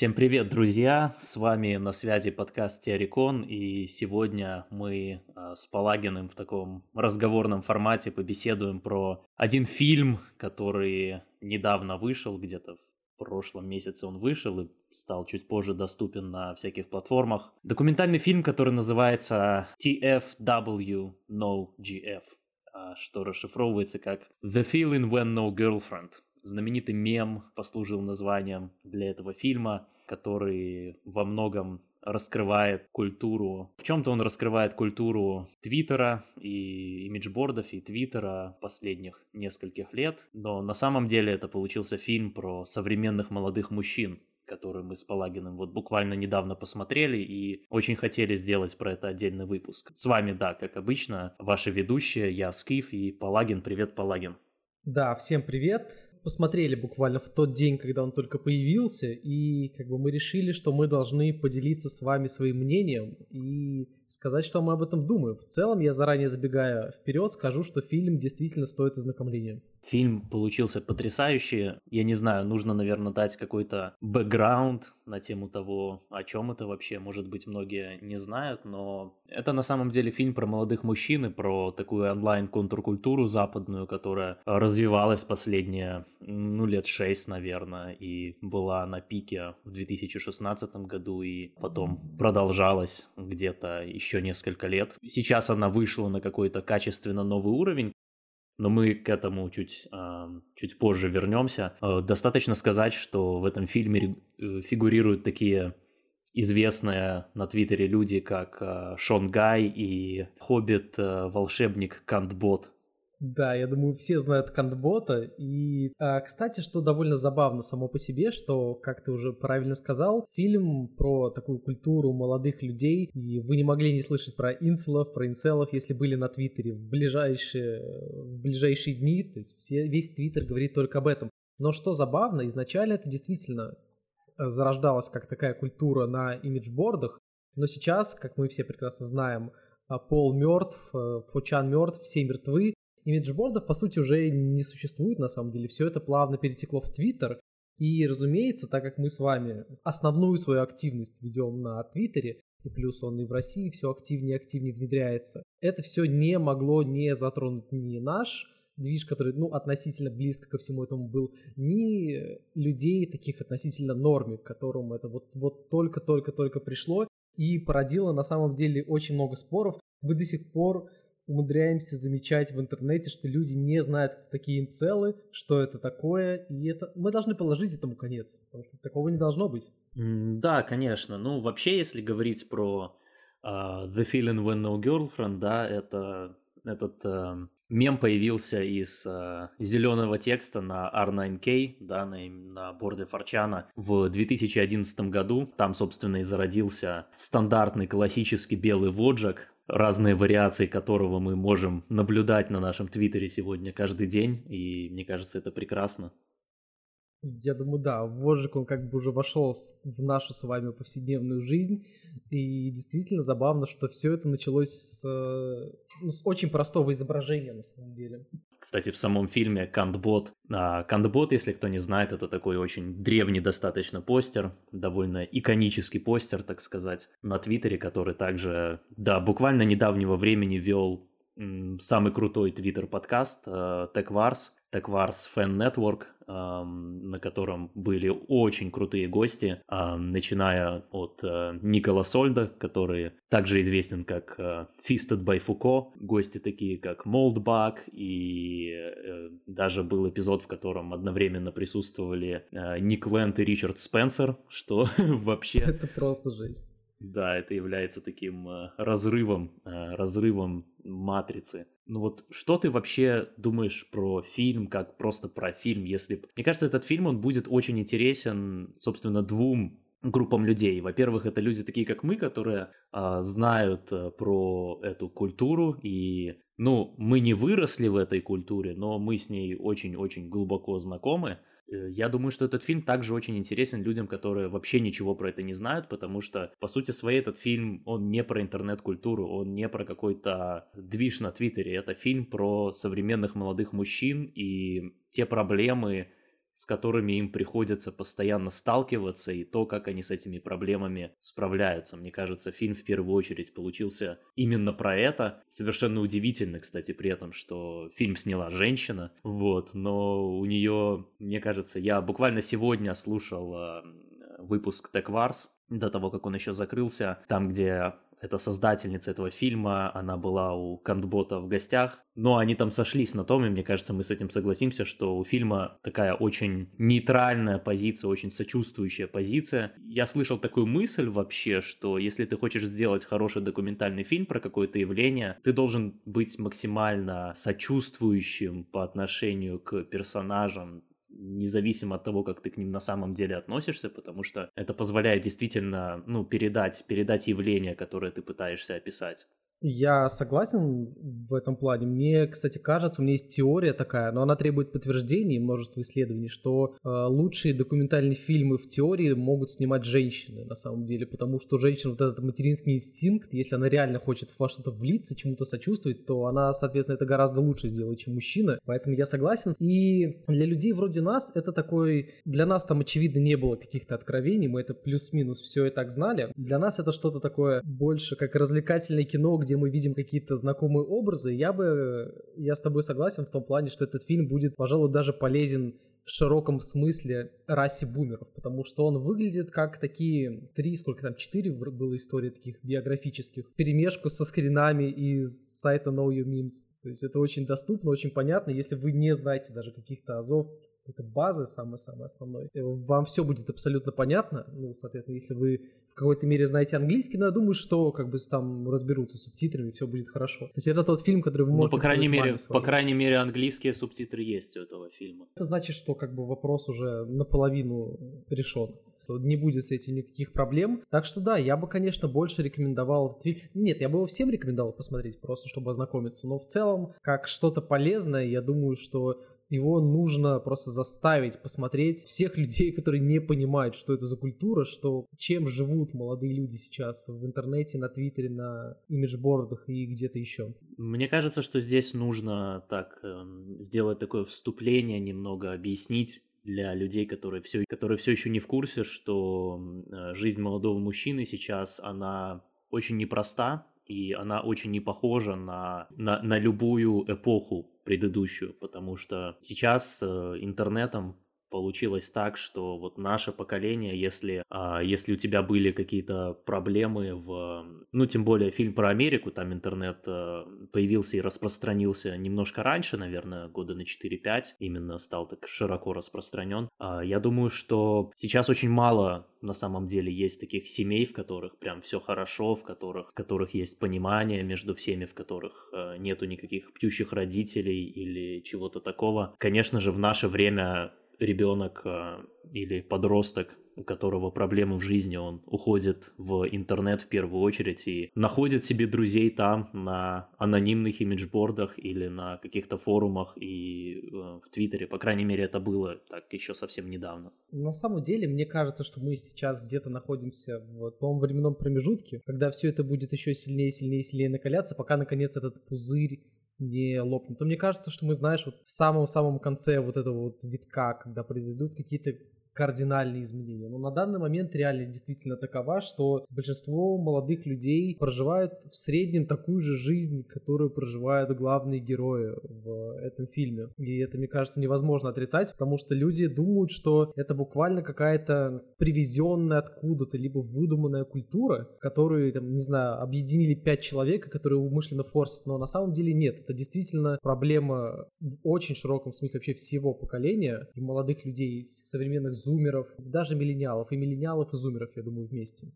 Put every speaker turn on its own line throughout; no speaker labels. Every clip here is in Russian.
Всем привет, друзья! С вами на связи подкаст Теорикон, и сегодня мы э, с Палагиным в таком разговорном формате побеседуем про один фильм, который недавно вышел, где-то в прошлом месяце он вышел и стал чуть позже доступен на всяких платформах. Документальный фильм, который называется TFW No GF, э, что расшифровывается как The Feeling When No Girlfriend – знаменитый мем послужил названием для этого фильма, который во многом раскрывает культуру. В чем-то он раскрывает культуру Твиттера и имиджбордов и Твиттера последних нескольких лет. Но на самом деле это получился фильм про современных молодых мужчин, который мы с Палагиным вот буквально недавно посмотрели и очень хотели сделать про это отдельный выпуск. С вами, да, как обычно, ваши ведущие, я Скиф и Палагин. Привет, Палагин.
Да, всем привет посмотрели буквально в тот день, когда он только появился, и как бы мы решили, что мы должны поделиться с вами своим мнением и сказать, что мы об этом думаем. В целом, я заранее забегая вперед, скажу, что фильм действительно стоит ознакомления.
Фильм получился потрясающий. Я не знаю, нужно, наверное, дать какой-то бэкграунд на тему того, о чем это вообще. Может быть, многие не знают, но это на самом деле фильм про молодых мужчин и про такую онлайн-контркультуру западную, которая развивалась последние, ну, лет шесть, наверное, и была на пике в 2016 году и потом продолжалась где-то еще несколько лет. Сейчас она вышла на какой-то качественно новый уровень, но мы к этому чуть, чуть позже вернемся. Э, достаточно сказать, что в этом фильме э, фигурируют такие известные на Твиттере люди, как э, Шон Гай и Хоббит-волшебник Кантбот.
Да, я думаю, все знают Кантбота. И, а, кстати, что довольно забавно само по себе, что, как ты уже правильно сказал, фильм про такую культуру молодых людей, и вы не могли не слышать про инцелов, про инцелов, если были на Твиттере в ближайшие, в ближайшие дни, то есть все, весь Твиттер говорит только об этом. Но что забавно, изначально это действительно э, зарождалась как такая культура на имиджбордах, но сейчас, как мы все прекрасно знаем, а, Пол мертв, э, Фучан мертв, все мертвы, имиджбордов, по сути, уже не существует на самом деле. Все это плавно перетекло в Твиттер. И, разумеется, так как мы с вами основную свою активность ведем на Твиттере, и плюс он и в России все активнее и активнее внедряется, это все не могло не затронуть ни наш движ, который, ну, относительно близко ко всему этому был, ни людей таких относительно норме, к которым это вот, вот только-только-только пришло и породило на самом деле очень много споров. Мы до сих пор умудряемся замечать в интернете, что люди не знают, кто такие инцелы, что это такое, и это мы должны положить этому конец, потому что такого не должно быть.
Да, конечно. Ну, вообще, если говорить про uh, The Feeling When No Girlfriend, да, это этот uh, мем появился из uh, зеленого текста на R9K, да, на, на борде Форчана в 2011 году. Там, собственно, и зародился стандартный классический белый воджак, разные вариации которого мы можем наблюдать на нашем твиттере сегодня каждый день, и мне кажется, это прекрасно.
Я думаю, да, Вожик, он как бы уже вошел в нашу с вами повседневную жизнь, и действительно забавно, что все это началось с, э, ну, с очень простого изображения на самом деле.
Кстати, в самом фильме Кантбот. А, Кантбот, если кто не знает, это такой очень древний достаточно постер, довольно иконический постер, так сказать, на Твиттере, который также, да, буквально недавнего времени вел самый крутой твиттер-подкаст э, TechWars, TechWars Fan Network, на котором были очень крутые гости, начиная от э, Никола Сольда, который также известен как э, Feasted by Foucault, гости такие как Молдбак, и э, даже был эпизод, в котором одновременно присутствовали Ник Лэнд и Ричард Спенсер, что вообще...
Это просто жесть.
Да, это является таким разрывом, разрывом матрицы. Ну вот что ты вообще думаешь про фильм, как просто про фильм, если... Мне кажется, этот фильм, он будет очень интересен, собственно, двум группам людей. Во-первых, это люди такие, как мы, которые а, знают а, про эту культуру и, ну, мы не выросли в этой культуре, но мы с ней очень-очень глубоко знакомы. Э, я думаю, что этот фильм также очень интересен людям, которые вообще ничего про это не знают, потому что, по сути своей, этот фильм, он не про интернет-культуру, он не про какой-то движ на Твиттере, это фильм про современных молодых мужчин и те проблемы, с которыми им приходится постоянно сталкиваться, и то, как они с этими проблемами справляются. Мне кажется, фильм в первую очередь получился именно про это. Совершенно удивительно, кстати, при этом, что фильм сняла женщина, вот, но у нее, мне кажется, я буквально сегодня слушал э, выпуск Tech Wars, до того, как он еще закрылся, там, где это создательница этого фильма, она была у Кантбота в гостях, но они там сошлись на том, и мне кажется, мы с этим согласимся, что у фильма такая очень нейтральная позиция, очень сочувствующая позиция. Я слышал такую мысль вообще, что если ты хочешь сделать хороший документальный фильм про какое-то явление, ты должен быть максимально сочувствующим по отношению к персонажам, независимо от того, как ты к ним на самом деле относишься, потому что это позволяет действительно, ну, передать, передать явление, которое ты пытаешься описать.
Я согласен в этом плане. Мне, кстати, кажется, у меня есть теория такая, но она требует подтверждений множества исследований, что э, лучшие документальные фильмы в теории могут снимать женщины на самом деле, потому что женщина вот этот материнский инстинкт, если она реально хочет во что-то влиться, чему-то сочувствовать, то она, соответственно, это гораздо лучше сделает, чем мужчина. Поэтому я согласен. И для людей вроде нас это такой... Для нас там, очевидно, не было каких-то откровений, мы это плюс-минус все и так знали. Для нас это что-то такое больше как развлекательное кино, где где мы видим какие-то знакомые образы, я бы, я с тобой согласен в том плане, что этот фильм будет, пожалуй, даже полезен в широком смысле расе бумеров, потому что он выглядит как такие три, сколько там, четыре было истории таких биографических, перемешку со скринами из сайта Know Your Memes. То есть это очень доступно, очень понятно, если вы не знаете даже каких-то азов, это базы самое-самое основное. Э, вам все будет абсолютно понятно. Ну, соответственно, если вы в какой-то мере знаете английский, но я думаю, что как бы там разберутся с субтитрами, все будет хорошо. То есть это тот фильм, который вы можете...
Ну, по крайней мере, по крайней мере, английские субтитры есть у этого фильма.
Это значит, что как бы вопрос уже наполовину решен не будет с этим никаких проблем. Так что да, я бы, конечно, больше рекомендовал этот фильм. Нет, я бы его всем рекомендовал посмотреть, просто чтобы ознакомиться. Но в целом, как что-то полезное, я думаю, что его нужно просто заставить посмотреть всех людей, которые не понимают, что это за культура, что чем живут молодые люди сейчас в интернете, на Твиттере, на имиджбордах и где-то еще.
Мне кажется, что здесь нужно так э, сделать такое вступление, немного объяснить для людей, которые все, которые все еще не в курсе, что э, жизнь молодого мужчины сейчас, она очень непроста, и она очень не похожа на, на, на любую эпоху предыдущую, потому что сейчас э, интернетом получилось так, что вот наше поколение, если, а, если у тебя были какие-то проблемы в... Ну, тем более фильм про Америку, там интернет а, появился и распространился немножко раньше, наверное, года на 4-5, именно стал так широко распространен. А, я думаю, что сейчас очень мало на самом деле есть таких семей, в которых прям все хорошо, в которых, в которых есть понимание между всеми, в которых э, нету никаких пьющих родителей или чего-то такого. Конечно же, в наше время ребенок а, или подросток, у которого проблемы в жизни, он уходит в интернет в первую очередь и находит себе друзей там на анонимных имиджбордах или на каких-то форумах и э, в Твиттере. По крайней мере, это было так еще совсем недавно.
На самом деле, мне кажется, что мы сейчас где-то находимся в том временном промежутке, когда все это будет еще сильнее, сильнее, сильнее накаляться, пока наконец этот пузырь не лопнет, то мне кажется, что мы, знаешь, вот в самом-самом конце вот этого вот витка, когда произойдут какие-то кардинальные изменения. Но на данный момент реальность действительно такова, что большинство молодых людей проживают в среднем такую же жизнь, которую проживают главные герои в этом фильме. И это, мне кажется, невозможно отрицать, потому что люди думают, что это буквально какая-то привезенная откуда-то, либо выдуманная культура, которую, там, не знаю, объединили пять человек, которые умышленно форсят, но на самом деле нет. Это действительно проблема в очень широком смысле вообще всего поколения и молодых людей, современных зумеров, даже миллениалов, и миллениалов, и зумеров, я думаю, вместе.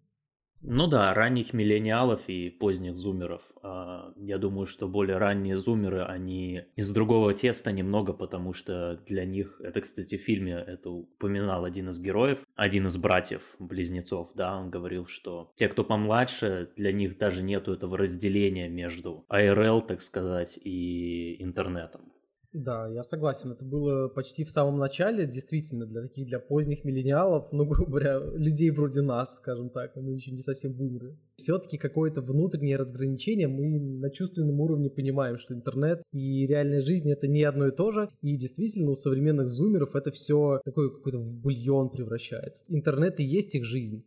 Ну да, ранних миллениалов и поздних зумеров. А, я думаю, что более ранние зумеры, они из другого теста немного, потому что для них, это, кстати, в фильме это упоминал один из героев, один из братьев-близнецов, да, он говорил, что те, кто помладше, для них даже нету этого разделения между АРЛ, так сказать, и интернетом.
Да, я согласен. Это было почти в самом начале, действительно, для таких, для поздних миллениалов, ну, грубо говоря, людей вроде нас, скажем так, мы еще не совсем бумеры. Все-таки какое-то внутреннее разграничение, мы на чувственном уровне понимаем, что интернет и реальная жизнь это не одно и то же, и действительно у современных зумеров это все такой какой-то в бульон превращается. Интернет и есть их жизнь.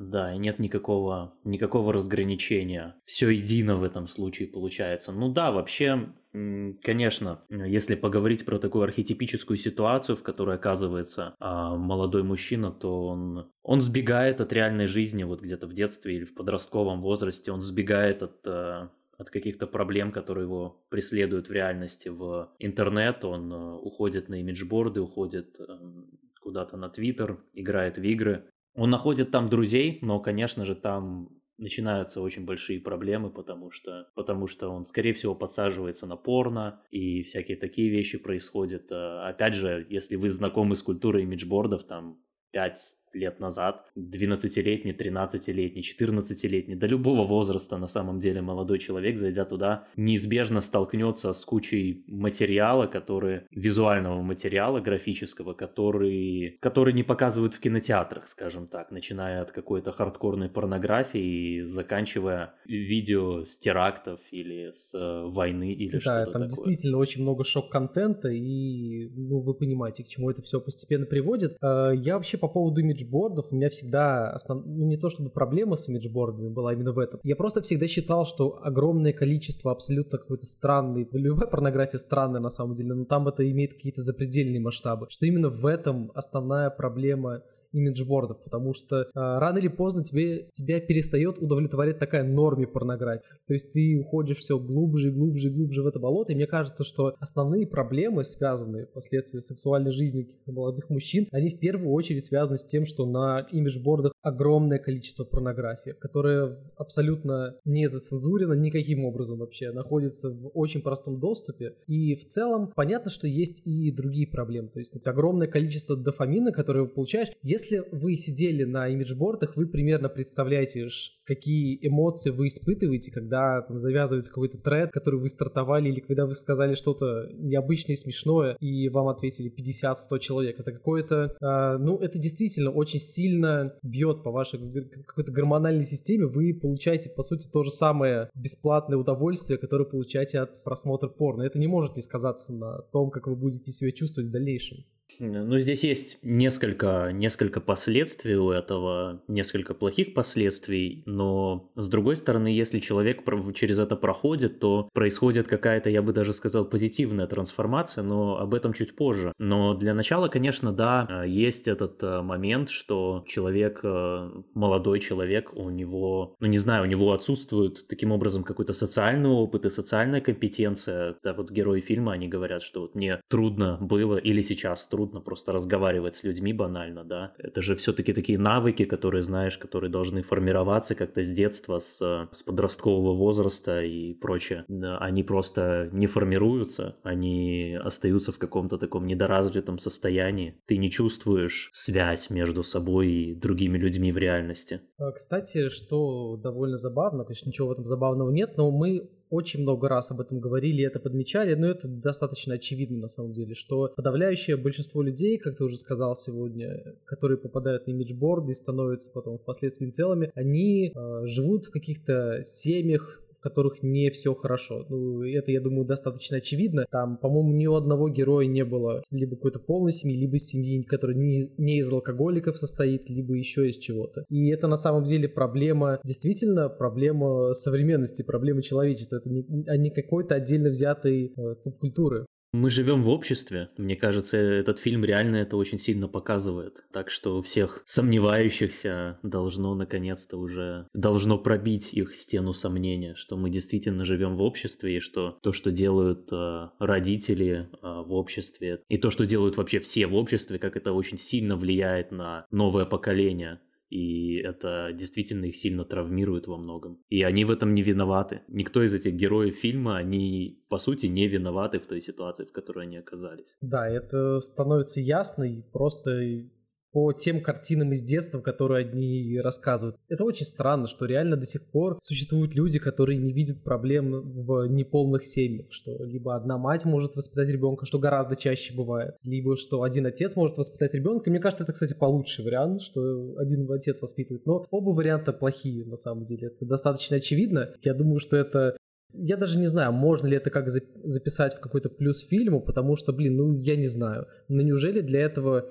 Да, и нет никакого, никакого разграничения. Все едино в этом случае получается. Ну да, вообще, конечно, если поговорить про такую архетипическую ситуацию, в которой оказывается а, молодой мужчина, то он, он сбегает от реальной жизни вот где-то в детстве или в подростковом возрасте, он сбегает от а, от каких-то проблем, которые его преследуют в реальности в интернет, он а, уходит на имиджборды, уходит эм, куда-то на Твиттер, играет в игры. Он находит там друзей, но, конечно же, там начинаются очень большие проблемы, потому что, потому что он, скорее всего, подсаживается на порно, и всякие такие вещи происходят. А, опять же, если вы знакомы с культурой имиджбордов, там 5 лет назад, 12-летний, 13-летний, 14-летний, до любого возраста на самом деле молодой человек, зайдя туда, неизбежно столкнется с кучей материала, который, визуального материала графического, который, который не показывают в кинотеатрах, скажем так, начиная от какой-то хардкорной порнографии и заканчивая видео с терактов или с э, войны или да, что-то
там
такое.
действительно очень много шок-контента, и ну, вы понимаете, к чему это все постепенно приводит. Э, я вообще по поводу имидж имиджбордов у меня всегда, основ... ну не то чтобы проблема с имиджбордами была именно в этом. Я просто всегда считал, что огромное количество абсолютно какой-то странный, любая порнография странная на самом деле, но там это имеет какие-то запредельные масштабы. Что именно в этом основная проблема имиджбордов, потому что а, рано или поздно тебе, тебя перестает удовлетворять такая норме порнографии. То есть ты уходишь все глубже и глубже и глубже в это болото, и мне кажется, что основные проблемы, связанные впоследствии с сексуальной жизнью молодых мужчин, они в первую очередь связаны с тем, что на имиджбордах огромное количество порнографии, которая абсолютно не зацензурена никаким образом вообще, находится в очень простом доступе. И в целом понятно, что есть и другие проблемы. То есть огромное количество дофамина, которое вы получаешь. Если вы сидели на имиджбордах, вы примерно представляете, какие эмоции вы испытываете, когда там, завязывается какой-то тред, который вы стартовали, или когда вы сказали что-то необычное смешное, и вам ответили 50-100 человек. Это какое-то, э, ну, это действительно очень сильно бьет по вашей какой-то гормональной системе. Вы получаете, по сути, то же самое бесплатное удовольствие, которое получаете от просмотра порно. Это не может не сказаться на том, как вы будете себя чувствовать в дальнейшем.
Ну, здесь есть несколько, несколько последствий у этого, несколько плохих последствий, но с другой стороны, если человек через это проходит, то происходит какая-то, я бы даже сказал, позитивная трансформация, но об этом чуть позже. Но для начала, конечно, да, есть этот э, момент, что человек, э, молодой человек, у него, ну не знаю, у него отсутствует таким образом какой-то социальный опыт и социальная компетенция. Да, вот герои фильма, они говорят, что вот мне трудно было или сейчас трудно трудно просто разговаривать с людьми банально, да. Это же все-таки такие навыки, которые знаешь, которые должны формироваться как-то с детства, с, с подросткового возраста и прочее. Они просто не формируются, они остаются в каком-то таком недоразвитом состоянии. Ты не чувствуешь связь между собой и другими людьми в реальности.
А, кстати, что довольно забавно, конечно, ничего в этом забавного нет, но мы очень много раз об этом говорили, это подмечали, но это достаточно очевидно на самом деле, что подавляющее большинство людей, как ты уже сказал сегодня, которые попадают на имиджборды и становятся потом впоследствии целыми, они э, живут в каких-то семьях, которых не все хорошо. Ну, это, я думаю, достаточно очевидно. Там, по-моему, ни у одного героя не было либо какой-то полной семьи, либо семьи, которая не, не из алкоголиков состоит, либо еще из чего-то. И это на самом деле проблема, действительно, проблема современности, проблема человечества. Это не, а не какой-то отдельно взятой э, субкультуры.
Мы живем в обществе. Мне кажется, этот фильм реально это очень сильно показывает. Так что всех сомневающихся должно наконец-то уже должно пробить их стену сомнения, что мы действительно живем в обществе и что то, что делают э, родители э, в обществе и то, что делают вообще все в обществе, как это очень сильно влияет на новое поколение и это действительно их сильно травмирует во многом. И они в этом не виноваты. Никто из этих героев фильма, они по сути не виноваты в той ситуации, в которой они оказались.
Да, это становится ясно и просто по тем картинам из детства, которые одни рассказывают. Это очень странно, что реально до сих пор существуют люди, которые не видят проблем в неполных семьях, что либо одна мать может воспитать ребенка, что гораздо чаще бывает, либо что один отец может воспитать ребенка. Мне кажется, это, кстати, получший вариант, что один отец воспитывает. Но оба варианта плохие, на самом деле. Это достаточно очевидно. Я думаю, что это я даже не знаю, можно ли это как записать в какой-то плюс фильму, потому что, блин, ну я не знаю. Но неужели для этого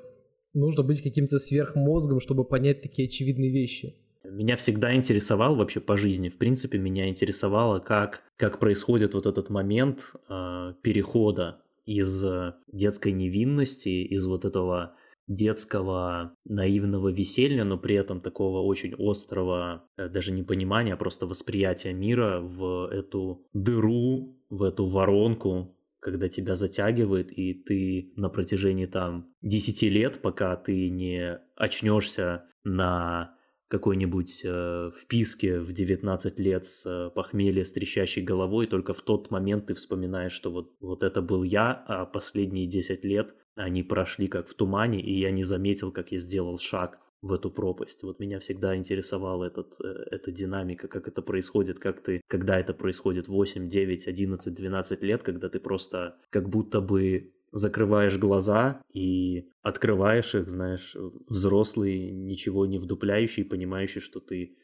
нужно быть каким-то сверхмозгом, чтобы понять такие очевидные вещи?
Меня всегда интересовал вообще по жизни, в принципе, меня интересовало, как, как происходит вот этот момент э, перехода из детской невинности, из вот этого детского наивного веселья, но при этом такого очень острого э, даже не понимания, а просто восприятия мира в эту дыру, в эту воронку, когда тебя затягивает, и ты на протяжении там 10 лет, пока ты не очнешься на какой-нибудь э, вписке в 19 лет с э, похмелья с трещащей головой, только в тот момент ты вспоминаешь, что вот, вот это был я, а последние 10 лет они прошли как в тумане, и я не заметил, как я сделал шаг в эту пропасть. Вот меня всегда интересовала этот, э, эта динамика, как это происходит, как ты, когда это происходит 8, 9, 11, 12 лет, когда ты просто как будто бы закрываешь глаза и открываешь их, знаешь, взрослый, ничего не вдупляющий, понимающий, что ты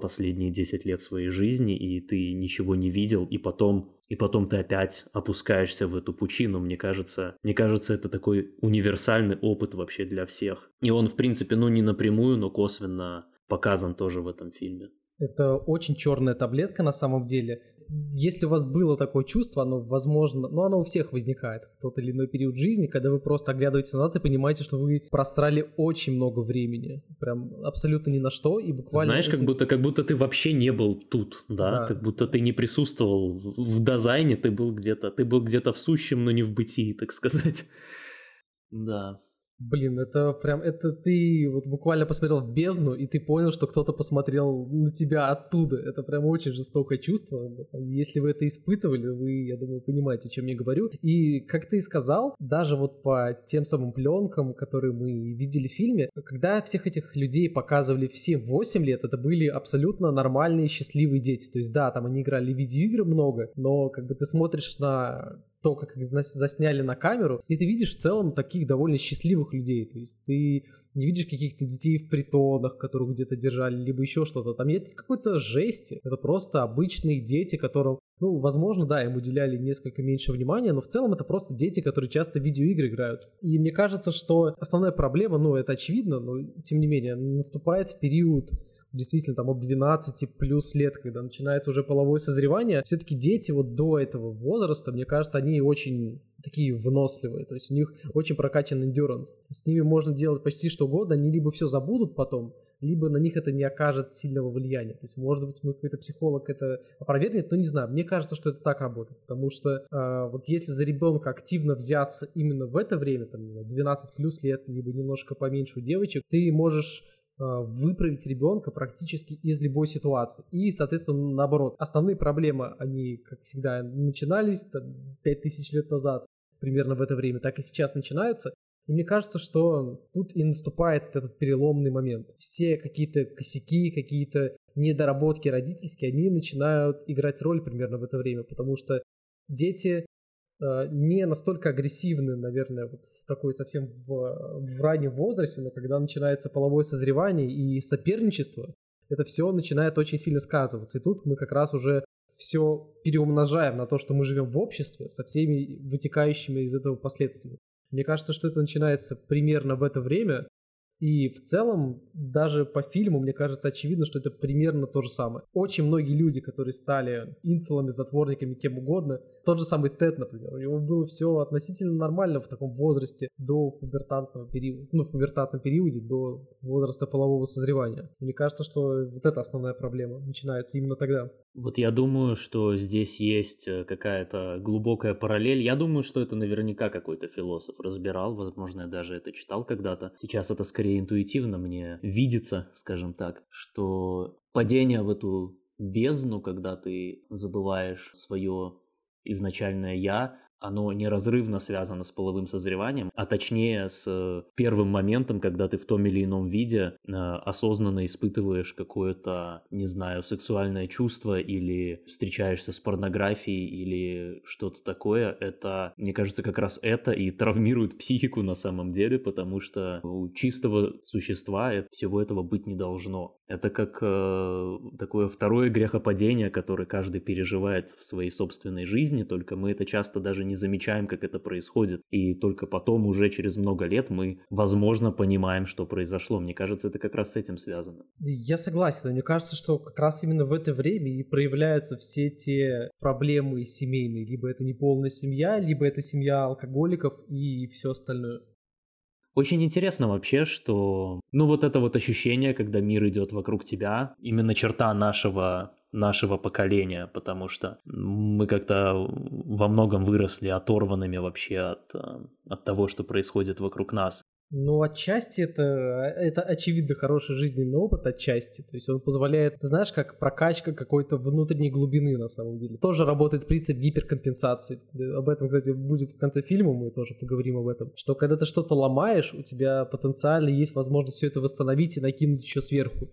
последние 10 лет своей жизни, и ты ничего не видел, и потом, и потом ты опять опускаешься в эту пучину. Мне кажется, мне кажется, это такой универсальный опыт вообще для всех. И он, в принципе, ну не напрямую, но косвенно показан тоже в этом фильме.
Это очень черная таблетка на самом деле если у вас было такое чувство, оно возможно, ну оно у всех возникает в тот или иной период жизни, когда вы просто оглядываетесь назад и понимаете, что вы прострали очень много времени, прям абсолютно ни на что и буквально.
Знаешь, эти... как будто как будто ты вообще не был тут, да, да. как будто ты не присутствовал в дизайне, ты был где-то, ты был где-то в сущем, но не в бытии, так сказать. Да.
Блин, это прям, это ты вот буквально посмотрел в бездну, и ты понял, что кто-то посмотрел на тебя оттуда. Это прям очень жестокое чувство. Если вы это испытывали, вы, я думаю, понимаете, о чем я говорю. И, как ты и сказал, даже вот по тем самым пленкам, которые мы видели в фильме, когда всех этих людей показывали все 8 лет, это были абсолютно нормальные, счастливые дети. То есть, да, там они играли в видеоигры много, но как бы ты смотришь на то, как их засняли на камеру, и ты видишь в целом таких довольно счастливых людей. То есть ты не видишь каких-то детей в притонах, которых где-то держали, либо еще что-то. Там нет какой-то жести. Это просто обычные дети, которым, ну, возможно, да, им уделяли несколько меньше внимания, но в целом это просто дети, которые часто видеоигры играют. И мне кажется, что основная проблема, ну, это очевидно, но тем не менее, наступает в период действительно там от 12 плюс лет, когда начинается уже половое созревание, все-таки дети вот до этого возраста, мне кажется, они очень такие выносливые, то есть у них очень прокачан endurance. С ними можно делать почти что угодно, они либо все забудут потом, либо на них это не окажет сильного влияния. То есть, может быть, какой-то психолог это опровергнет, но не знаю. Мне кажется, что это так работает, потому что э, вот если за ребенка активно взяться именно в это время, там, 12 плюс лет, либо немножко поменьше у девочек, ты можешь выправить ребенка практически из любой ситуации. И, соответственно, наоборот, основные проблемы, они, как всегда, начинались там, 5000 лет назад, примерно в это время, так и сейчас начинаются. И мне кажется, что тут и наступает этот переломный момент. Все какие-то косяки, какие-то недоработки родительские, они начинают играть роль примерно в это время, потому что дети Э, не настолько агрессивны, наверное, вот такой совсем в, в раннем возрасте, но когда начинается половое созревание и соперничество, это все начинает очень сильно сказываться. И тут мы как раз уже все переумножаем на то, что мы живем в обществе со всеми вытекающими из этого последствиями. Мне кажется, что это начинается примерно в это время, и в целом, даже по фильму, мне кажется, очевидно, что это примерно то же самое. Очень многие люди, которые стали инцелами, затворниками, кем угодно, тот же самый Тед, например, у него было все относительно нормально в таком возрасте до пубертантного периода, ну, в пубертатном периоде, до возраста полового созревания. Мне кажется, что вот это основная проблема начинается именно тогда.
Вот я думаю, что здесь есть э, какая-то глубокая параллель. Я думаю, что это наверняка какой-то философ разбирал, возможно, я даже это читал когда-то. Сейчас это скорее интуитивно мне видится, скажем так, что падение в эту бездну, когда ты забываешь свое изначальное «я», оно неразрывно связано с половым созреванием, а точнее с первым моментом, когда ты в том или ином виде э, осознанно испытываешь какое-то, не знаю, сексуальное чувство или встречаешься с порнографией или что-то такое. Это, мне кажется, как раз это и травмирует психику на самом деле, потому что у чистого существа всего этого быть не должно. Это как э, такое второе грехопадение, которое каждый переживает в своей собственной жизни, только мы это часто даже не замечаем, как это происходит. И только потом, уже через много лет, мы, возможно, понимаем, что произошло. Мне кажется, это как раз с этим связано.
Я согласен. Мне кажется, что как раз именно в это время и проявляются все те проблемы семейные. Либо это неполная семья, либо это семья алкоголиков и все остальное.
Очень интересно вообще, что, ну, вот это вот ощущение, когда мир идет вокруг тебя, именно черта нашего нашего поколения, потому что мы как-то во многом выросли оторванными вообще от, э, от того, что происходит вокруг нас.
Ну, отчасти это, это очевидно хороший жизненный опыт, отчасти. То есть он позволяет, знаешь, как прокачка какой-то внутренней глубины на самом деле. Тоже работает принцип гиперкомпенсации. Об этом, кстати, будет в конце фильма, мы тоже поговорим об этом. Что когда ты что-то ломаешь, у тебя потенциально есть возможность все это восстановить и накинуть еще сверху.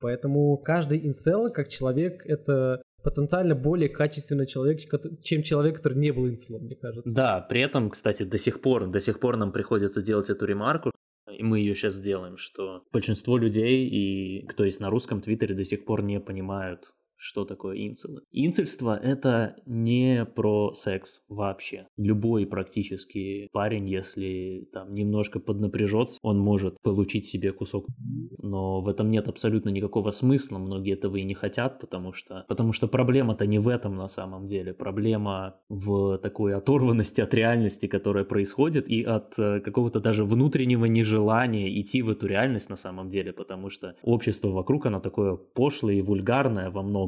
Поэтому каждый инцел, как человек, это потенциально более качественный человек, чем человек, который не был инцелом, мне кажется.
Да, при этом, кстати, до сих пор, до сих пор нам приходится делать эту ремарку, и мы ее сейчас сделаем, что большинство людей и кто есть на русском твиттере до сих пор не понимают, что такое инцелы. Инцельство — это не про секс вообще. Любой практически парень, если там немножко поднапряжется, он может получить себе кусок. Но в этом нет абсолютно никакого смысла. Многие этого и не хотят, потому что, потому что проблема-то не в этом на самом деле. Проблема в такой оторванности от реальности, которая происходит, и от э, какого-то даже внутреннего нежелания идти в эту реальность на самом деле, потому что общество вокруг, оно такое пошлое и вульгарное во многом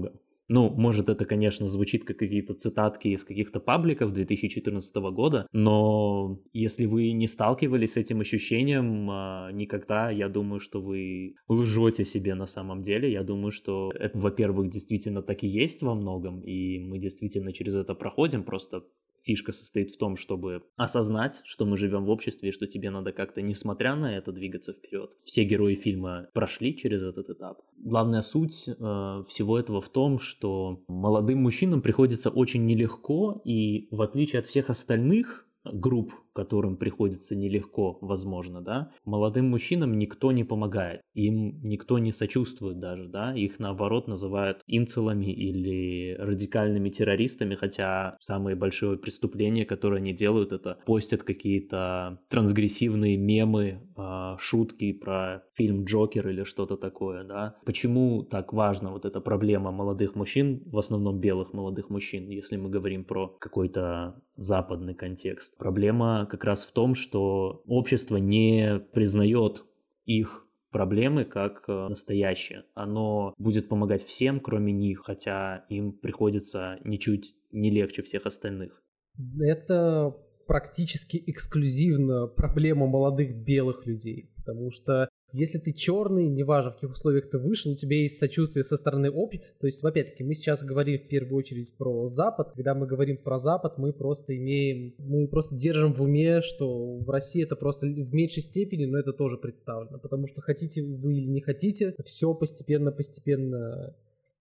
ну, может, это, конечно, звучит как какие-то цитатки из каких-то пабликов 2014 года, но если вы не сталкивались с этим ощущением а, никогда, я думаю, что вы лжете себе на самом деле. Я думаю, что это, во-первых, действительно так и есть во многом, и мы действительно через это проходим, просто фишка состоит в том, чтобы осознать, что мы живем в обществе и что тебе надо как-то, несмотря на это, двигаться вперед. Все герои фильма прошли через этот этап. Главная суть э, всего этого в том, что молодым мужчинам приходится очень нелегко, и в отличие от всех остальных групп, которым приходится нелегко, возможно, да, молодым мужчинам никто не помогает, им никто не сочувствует даже, да, их наоборот называют инцелами или радикальными террористами, хотя самые большие преступления, которые они делают, это постят какие-то трансгрессивные мемы, а, шутки про фильм Джокер или что-то такое, да. Почему так важна вот эта проблема молодых мужчин, в основном белых молодых мужчин, если мы говорим про какой-то западный контекст? Проблема как раз в том, что общество не признает их проблемы как э, настоящие. Оно будет помогать всем, кроме них, хотя им приходится ничуть не легче всех остальных.
Это практически эксклюзивно проблема молодых белых людей, потому что если ты черный, неважно в каких условиях ты вышел, у тебя есть сочувствие со стороны общества. То есть, опять-таки, мы сейчас говорим в первую очередь про Запад. Когда мы говорим про Запад, мы просто имеем, мы просто держим в уме, что в России это просто в меньшей степени, но это тоже представлено. Потому что хотите вы или не хотите, все постепенно-постепенно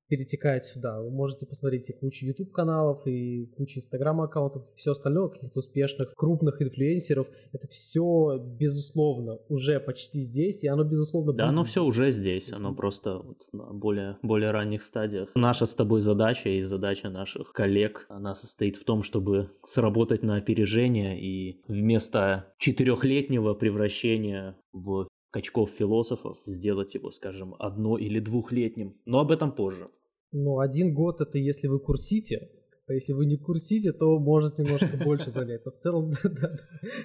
перетекает сюда. Вы можете посмотреть и кучу YouTube каналов, и кучу Instagram аккаунтов, все остальное, каких-то успешных, крупных инфлюенсеров. Это все, безусловно, уже почти здесь, и оно, безусловно,
Да, оно все уже здесь, оно просто вот на более, более ранних стадиях. Наша с тобой задача и задача наших коллег, она состоит в том, чтобы сработать на опережение и вместо четырехлетнего превращения в качков философов сделать его, скажем, одно- или двухлетним. Но об этом позже.
Ну, один год это если вы курсите, а если вы не курсите, то может немножко больше занять. Но в целом, да,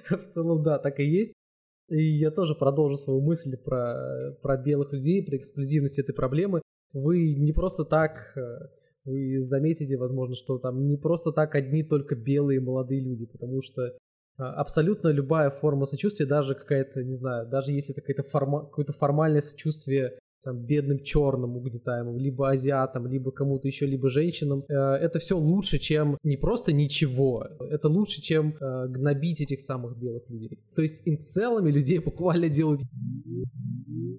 в целом, да, так и есть. И я тоже продолжу свою мысль про, про белых людей, про эксклюзивность этой проблемы. Вы не просто так, э, вы заметите, возможно, что там не просто так одни только белые молодые люди, потому что а, абсолютно любая форма сочувствия, даже какая-то, не знаю, даже если это какое-то форма, какое-то формальное сочувствие там, бедным черным угнетаемым, либо азиатам, либо кому-то еще, либо женщинам. Э, это все лучше, чем не просто ничего, это лучше, чем э, гнобить этих самых белых людей. То есть инцелами людей буквально делают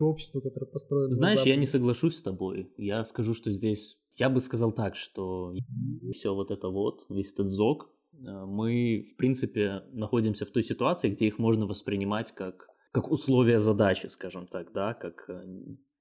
общество, которое построено.
Знаешь, я не соглашусь с тобой. Я скажу, что здесь я бы сказал так, что все вот это вот, весь этот зог, э, мы, в принципе, находимся в той ситуации, где их можно воспринимать как, как условия задачи, скажем так, да, как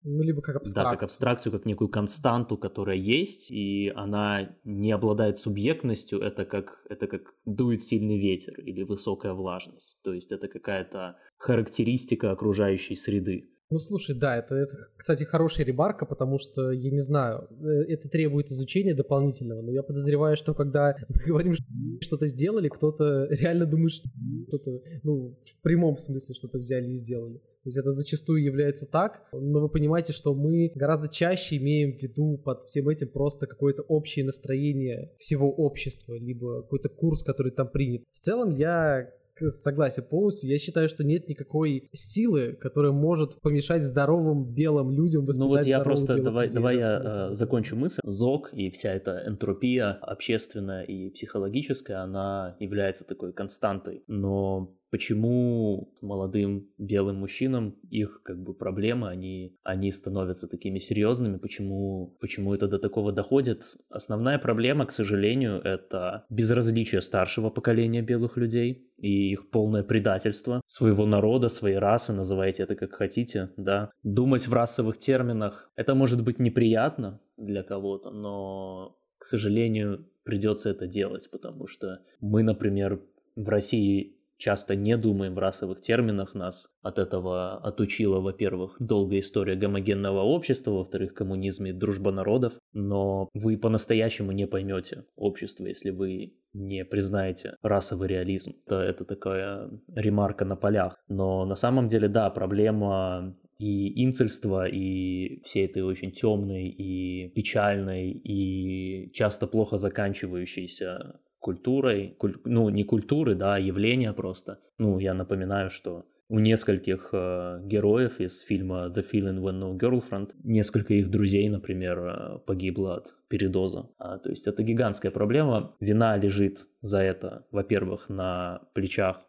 ну, либо как абстракцию.
Да, как абстракцию, как некую константу, которая есть, и она не обладает субъектностью, это как, это как дует сильный ветер или высокая влажность. То есть это какая-то характеристика окружающей среды.
Ну, слушай, да, это, это, кстати, хорошая ремарка, потому что, я не знаю, э, это требует изучения дополнительного, но я подозреваю, что когда мы говорим, что что-то сделали, кто-то реально думает, что что-то, ну, в прямом смысле что-то взяли и сделали. То есть это зачастую является так, но вы понимаете, что мы гораздо чаще имеем в виду под всем этим просто какое-то общее настроение всего общества, либо какой-то курс, который там принят. В целом я согласен полностью. Я считаю, что нет никакой силы, которая может помешать здоровым белым людям
Ну вот я просто, давай, людей, давай я э, закончу мысль. ЗОГ и вся эта энтропия общественная и психологическая, она является такой константой. Но почему молодым белым мужчинам их как бы проблемы, они, они становятся такими серьезными, почему, почему это до такого доходит. Основная проблема, к сожалению, это безразличие старшего поколения белых людей и их полное предательство своего народа, своей расы, называйте это как хотите, да. Думать в расовых терминах, это может быть неприятно для кого-то, но, к сожалению, придется это делать, потому что мы, например, в России часто не думаем в расовых терминах, нас от этого отучила, во-первых, долгая история гомогенного общества, во-вторых, коммунизм и дружба народов, но вы по-настоящему не поймете общество, если вы не признаете расовый реализм. Это, это такая ремарка на полях. Но на самом деле, да, проблема и инцельство, и всей этой очень темной и печальной и часто плохо заканчивающейся культурой, куль, ну не культуры, да, а явления просто. Ну, я напоминаю, что у нескольких э, героев из фильма The Feeling When No Girlfriend несколько их друзей, например, э, погибло от передоза. А, то есть это гигантская проблема. Вина лежит за это, во-первых, на плечах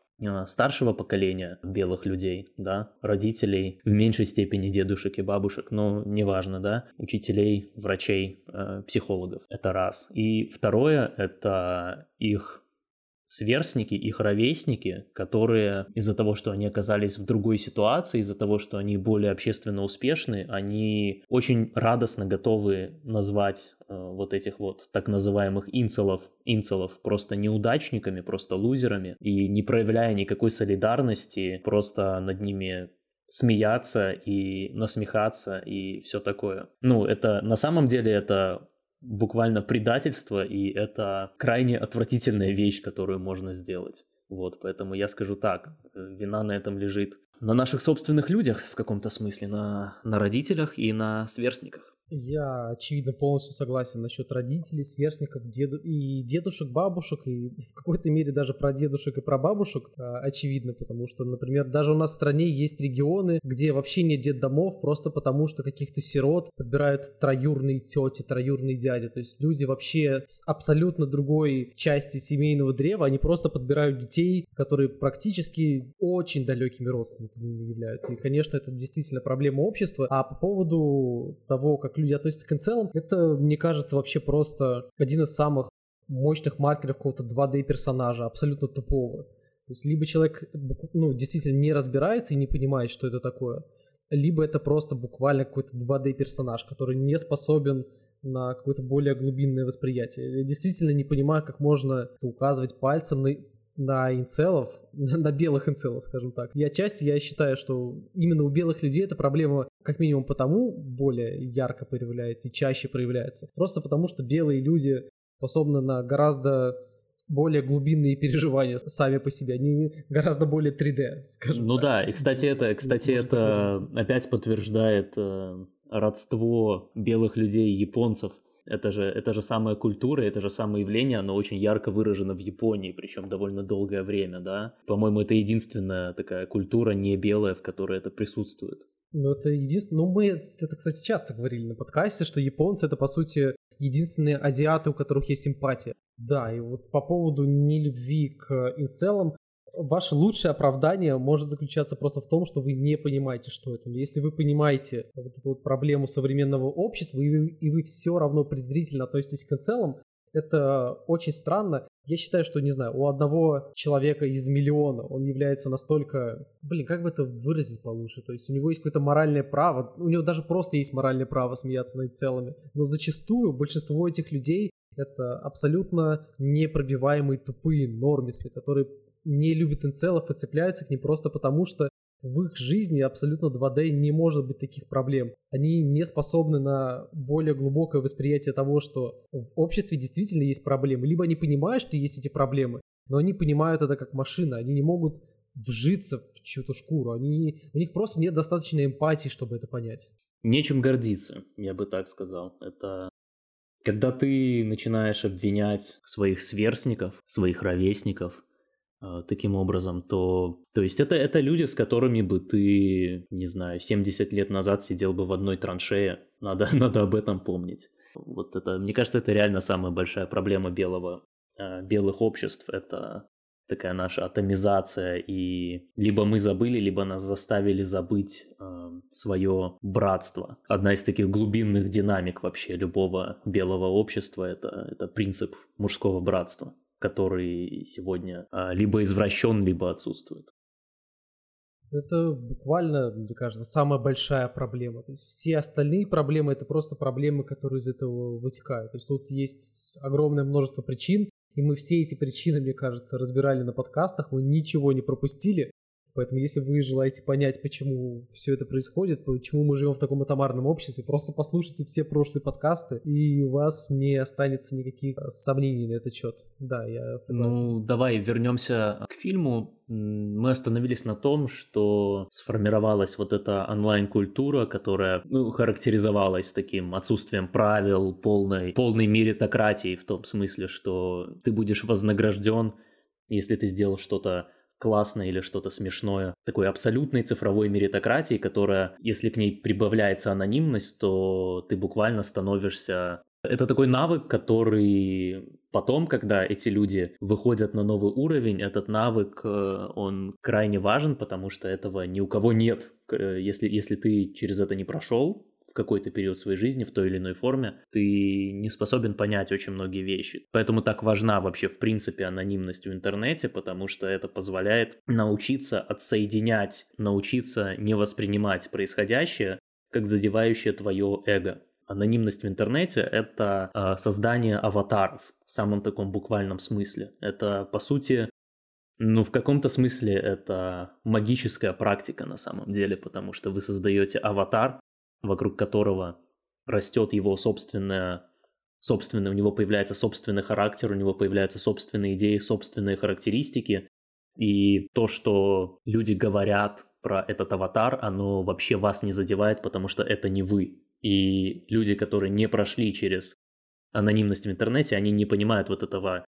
старшего поколения белых людей, да, родителей, в меньшей степени дедушек и бабушек, но неважно, да, учителей, врачей, э, психологов. Это раз. И второе — это их сверстники, их ровесники, которые из-за того, что они оказались в другой ситуации, из-за того, что они более общественно успешны, они очень радостно готовы назвать э, вот этих вот так называемых инцелов, инцелов просто неудачниками, просто лузерами, и не проявляя никакой солидарности, просто над ними смеяться и насмехаться и все такое. Ну, это на самом деле это буквально предательство, и это крайне отвратительная вещь, которую можно сделать. Вот, поэтому я скажу так, вина на этом лежит на наших собственных людях в каком-то смысле, на, на родителях и на сверстниках.
Я, очевидно, полностью согласен насчет родителей, сверстников, деду и дедушек, бабушек, и в какой-то мере даже про дедушек и про бабушек, а, очевидно, потому что, например, даже у нас в стране есть регионы, где вообще нет детдомов, просто потому что каких-то сирот подбирают троюрные тети, троюрные дяди, то есть люди вообще с абсолютно другой части семейного древа, они просто подбирают детей, которые практически очень далекими родственниками являются, и, конечно, это действительно проблема общества, а по поводу того, как люди относятся к инцелам, это, мне кажется, вообще просто один из самых мощных маркеров какого-то 2D персонажа, абсолютно тупого. То есть либо человек ну, действительно не разбирается и не понимает, что это такое, либо это просто буквально какой-то 2D персонаж, который не способен на какое-то более глубинное восприятие. Я действительно не понимаю, как можно указывать пальцем на на инцелов, на белых инцелов, скажем так. И отчасти я считаю, что именно у белых людей эта проблема как минимум потому более ярко проявляется и чаще проявляется. Просто потому что белые люди способны на гораздо более глубинные переживания сами по себе, они гораздо более 3D, скажем
Ну
так.
да, и кстати это, кстати это опять подтверждает э, родство белых людей и японцев это же, это же самая культура, это же самое явление, оно очень ярко выражено в Японии, причем довольно долгое время, да. По-моему, это единственная такая культура не белая, в которой это присутствует.
Ну, это единственное... Ну, мы это, кстати, часто говорили на подкасте, что японцы — это, по сути, единственные азиаты, у которых есть эмпатия. Да, и вот по поводу нелюбви к инцелам, ваше лучшее оправдание может заключаться просто в том, что вы не понимаете, что это. Если вы понимаете вот эту вот проблему современного общества, и вы, и вы все равно презрительно относитесь к инцелам, это очень странно. Я считаю, что, не знаю, у одного человека из миллиона он является настолько... Блин, как бы это выразить получше? То есть у него есть какое-то моральное право, у него даже просто есть моральное право смеяться над целыми. Но зачастую большинство этих людей это абсолютно непробиваемые тупые нормисы, которые не любят инцелов и цепляются к ним просто потому, что в их жизни абсолютно 2D не может быть таких проблем. Они не способны на более глубокое восприятие того, что в обществе действительно есть проблемы. Либо они понимают, что есть эти проблемы, но они понимают это как машина. Они не могут вжиться в чью-то шкуру. Они, у них просто нет достаточной эмпатии, чтобы это понять.
Нечем гордиться, я бы так сказал. Это когда ты начинаешь обвинять своих сверстников, своих ровесников таким образом, то, то есть это, это люди, с которыми бы ты, не знаю, 70 лет назад сидел бы в одной траншее, надо, надо об этом помнить. Вот это, мне кажется, это реально самая большая проблема белого, а, белых обществ, это такая наша атомизация, и либо мы забыли, либо нас заставили забыть э, свое братство. Одна из таких глубинных динамик вообще любого белого общества это, это принцип мужского братства который сегодня а, либо извращен, либо отсутствует.
Это буквально, мне кажется, самая большая проблема. То есть все остальные проблемы это просто проблемы, которые из этого вытекают. То есть тут есть огромное множество причин, и мы все эти причины, мне кажется, разбирали на подкастах, мы ничего не пропустили. Поэтому, если вы желаете понять, почему все это происходит, почему мы живем в таком атомарном обществе, просто послушайте все прошлые подкасты, и у вас не останется никаких э, сомнений на этот счет. Да, я согласен.
Ну, давай вернемся к фильму. Мы остановились на том, что сформировалась вот эта онлайн-культура, которая ну, характеризовалась таким отсутствием правил, полной, полной меритократии в том смысле, что ты будешь вознагражден, если ты сделал что-то классное или что-то смешное, такой абсолютной цифровой меритократии, которая, если к ней прибавляется анонимность, то ты буквально становишься... Это такой навык, который потом, когда эти люди выходят на новый уровень, этот навык, э, он крайне важен, потому что этого ни у кого нет. Если, если ты через это не прошел, какой-то период своей жизни в той или иной форме, ты не способен понять очень многие вещи. Поэтому так важна вообще в принципе анонимность в интернете, потому что это позволяет научиться отсоединять, научиться не воспринимать происходящее как задевающее твое эго. Анонимность в интернете — это э, создание аватаров в самом таком буквальном смысле. Это, по сути, ну, в каком-то смысле это магическая практика на самом деле, потому что вы создаете аватар, вокруг которого растет его собственное, собственное, у него появляется собственный характер, у него появляются собственные идеи, собственные характеристики. И то, что люди говорят про этот аватар, оно вообще вас не задевает, потому что это не вы. И люди, которые не прошли через анонимность в интернете, они не понимают вот этого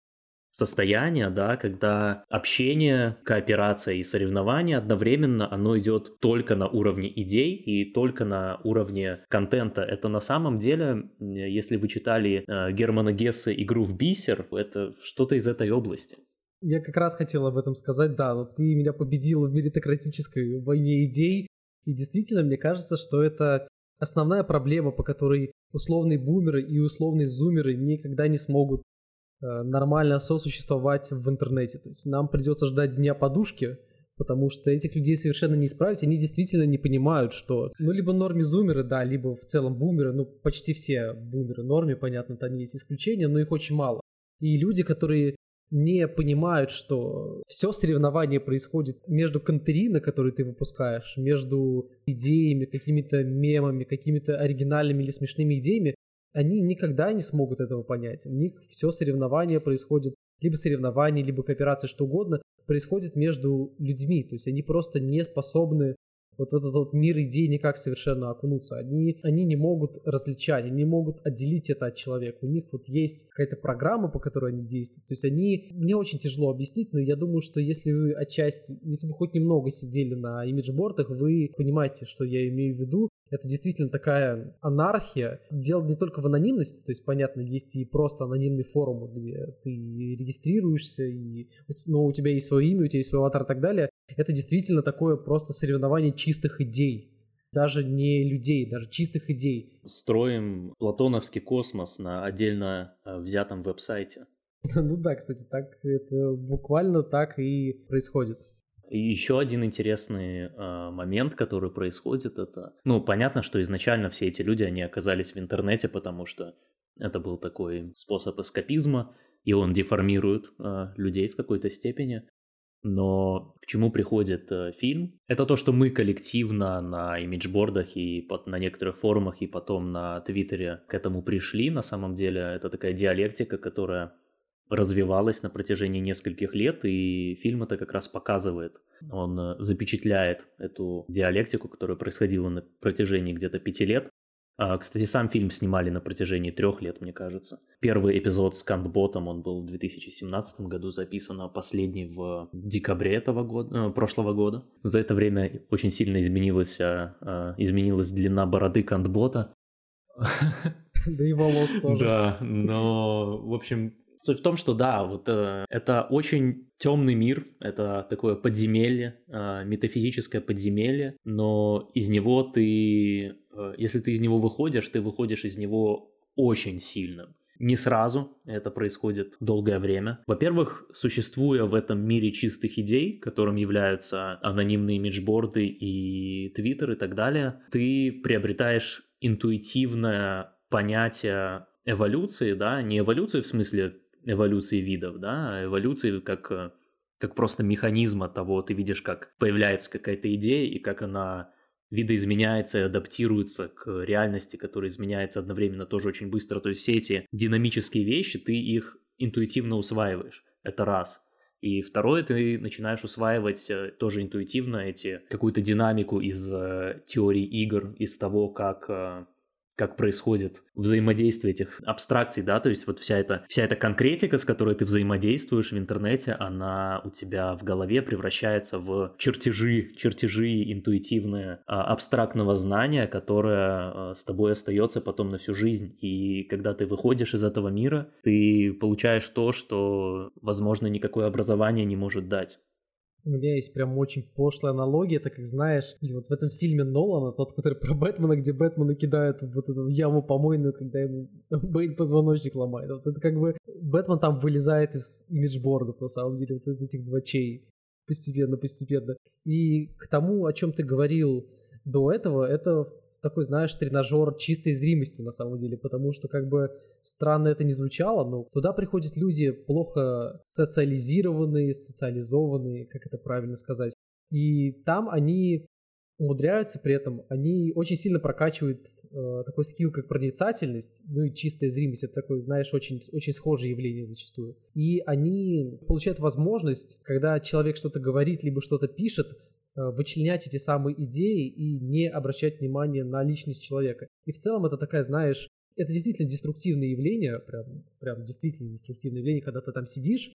состояние, да, когда общение, кооперация и соревнование одновременно, оно идет только на уровне идей и только на уровне контента. Это на самом деле, если вы читали э, Германа Гесса «Игру в бисер», это что-то из этой области.
Я как раз хотел об этом сказать, да, вот ты меня победил в меритократической войне идей, и действительно, мне кажется, что это основная проблема, по которой условные бумеры и условные зумеры никогда не смогут нормально сосуществовать в интернете. То есть нам придется ждать дня подушки, потому что этих людей совершенно не исправить, они действительно не понимают, что, ну, либо норме зумеры, да, либо в целом бумеры, ну, почти все бумеры норме, понятно, там есть исключения, но их очень мало. И люди, которые не понимают, что все соревнование происходит между контери, которые ты выпускаешь, между идеями, какими-то мемами, какими-то оригинальными или смешными идеями, они никогда не смогут этого понять. У них все соревнование происходит, либо соревнование, либо кооперация, что угодно, происходит между людьми. То есть они просто не способны вот этот вот мир идей никак совершенно окунуться. Они, они не могут различать, они не могут отделить это от человека. У них вот есть какая-то программа, по которой они действуют. То есть они, мне очень тяжело объяснить, но я думаю, что если вы отчасти, если вы хоть немного сидели на имиджбордах, вы понимаете, что я имею в виду. Это действительно такая анархия. Дело не только в анонимности, то есть, понятно, есть и просто анонимный форум, где ты регистрируешься, и, ну, у тебя есть свое имя, у тебя есть свой аватар и так далее. Это действительно такое просто соревнование чистых идей. Даже не людей, даже чистых идей.
Строим платоновский космос на отдельно э, взятом веб-сайте.
Ну да, кстати, так это буквально так и происходит.
И еще один интересный э, момент, который происходит, это, ну, понятно, что изначально все эти люди, они оказались в интернете, потому что это был такой способ эскапизма, и он деформирует э, людей в какой-то степени. Но к чему приходит э, фильм? Это то, что мы коллективно на имиджбордах и под, на некоторых форумах и потом на Твиттере к этому пришли. На самом деле это такая диалектика, которая развивалась на протяжении нескольких лет, и фильм это как раз показывает. Он э, запечатляет эту диалектику, которая происходила на протяжении где-то пяти лет. А, кстати, сам фильм снимали на протяжении трех лет, мне кажется. Первый эпизод с Кантботом, он был в 2017 году записан, а последний в декабре этого года, э, прошлого года. За это время очень сильно изменилась, а, изменилась длина бороды Кантбота.
Да и волос тоже.
Да, но, в общем, Суть в том, что да, вот э, это очень темный мир, это такое подземелье, э, метафизическое подземелье, но из него ты, э, если ты из него выходишь, ты выходишь из него очень сильным. Не сразу, это происходит долгое время. Во-первых, существуя в этом мире чистых идей, которым являются анонимные имиджборды и твиттер и так далее, ты приобретаешь интуитивное понятие эволюции, да, не эволюции в смысле эволюции видов, да, а эволюции как, э, как просто механизма того, ты видишь, как появляется какая-то идея и как она видоизменяется и адаптируется к реальности, которая изменяется одновременно тоже очень быстро. То есть все эти динамические вещи, ты их интуитивно усваиваешь. Это раз. И второе, ты начинаешь усваивать э, тоже интуитивно эти какую-то динамику из э, теории игр, из того, как как происходит взаимодействие этих абстракций, да, то есть вот вся эта, вся эта конкретика, с которой ты взаимодействуешь в интернете, она у тебя в голове превращается в чертежи, чертежи интуитивные а, абстрактного знания, которое а, с тобой остается потом на всю жизнь. И когда ты выходишь из этого мира, ты получаешь то, что, возможно, никакое образование не может дать.
У меня есть прям очень пошлая аналогия, это как знаешь, вот в этом фильме Нолана, тот, который про Бэтмена, где Бэтмена кидают в вот эту яму помойную, когда ему Бэйн позвоночник ломает. Вот это как бы Бэтмен там вылезает из имиджбордов, на самом деле, вот из этих двочей. Постепенно, постепенно. И к тому, о чем ты говорил до этого, это такой, знаешь, тренажер чистой зримости на самом деле, потому что как бы странно это не звучало, но туда приходят люди плохо социализированные, социализованные, как это правильно сказать, и там они умудряются при этом, они очень сильно прокачивают э, такой скилл, как проницательность, ну и чистая зримость, это такое, знаешь, очень, очень схожее явление зачастую. И они получают возможность, когда человек что-то говорит, либо что-то пишет, Э, вычленять эти самые идеи и не обращать внимания на личность человека. И в целом это такая, знаешь, это действительно деструктивное явление, прям, прям действительно деструктивное явление, когда ты там сидишь,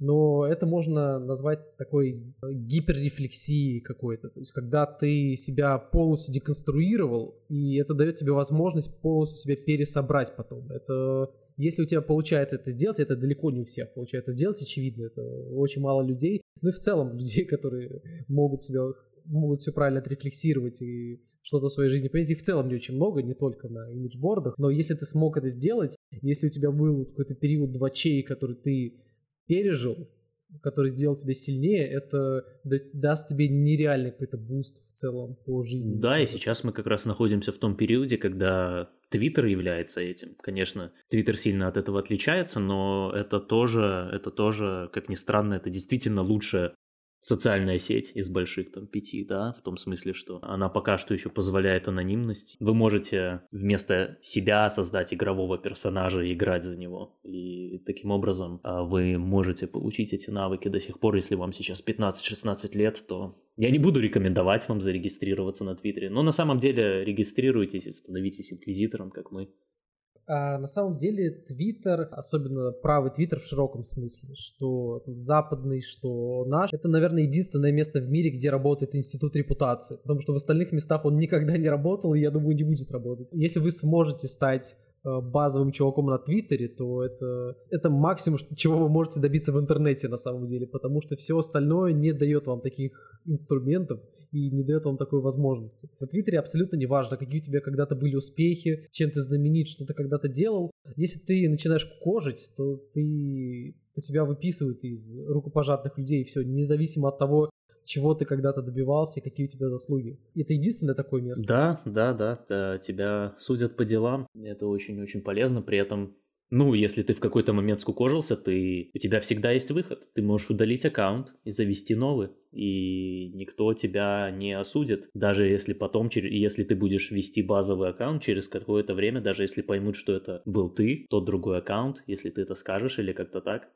но это можно назвать такой гиперрефлексией какой-то. То есть, когда ты себя полностью деконструировал, и это дает тебе возможность полностью себя пересобрать потом. Это если у тебя получается это сделать, это далеко не у всех получается сделать, очевидно, это очень мало людей. Ну и в целом людей, которые могут себя, могут все правильно отрефлексировать и что-то в своей жизни понять. И в целом не очень много, не только на имиджбордах. Но если ты смог это сделать, если у тебя был какой-то период двачей, который ты пережил, который делал тебя сильнее, это даст тебе нереальный какой-то буст в целом по жизни.
Да, и сейчас мы как раз находимся в том периоде, когда Твиттер является этим. Конечно, Твиттер сильно от этого отличается, но это тоже, это тоже, как ни странно, это действительно лучшее социальная сеть из больших, там, пяти, да, в том смысле, что она пока что еще позволяет анонимность. Вы можете вместо себя создать игрового персонажа и играть за него. И таким образом а, вы можете получить эти навыки до сих пор, если вам сейчас 15-16 лет, то я не буду рекомендовать вам зарегистрироваться на Твиттере, но на самом деле регистрируйтесь и становитесь инквизитором, как мы.
А на самом деле Твиттер, особенно правый Твиттер в широком смысле, что западный, что наш, это, наверное, единственное место в мире, где работает институт репутации, потому что в остальных местах он никогда не работал, и я думаю, не будет работать. Если вы сможете стать Э, базовым чуваком на Твиттере, то это, это максимум, чего вы можете добиться в интернете на самом деле, потому что все остальное не дает вам таких инструментов и не дает вам такой возможности. На Твиттере абсолютно не важно, какие у тебя когда-то были успехи, чем ты знаменит, что ты когда-то делал. Если ты начинаешь кожить, то ты то тебя выписывают из рукопожатных людей, и все, независимо от того, чего ты когда-то добивался и какие у тебя заслуги. Это единственное такое место.
Да, да, да, тебя судят по делам, это очень-очень полезно, при этом ну, если ты в какой-то момент скукожился, ты, у тебя всегда есть выход. Ты можешь удалить аккаунт и завести новый. И никто тебя не осудит. Даже если потом, если ты будешь вести базовый аккаунт через какое-то время, даже если поймут, что это был ты, тот другой аккаунт, если ты это скажешь или как-то так,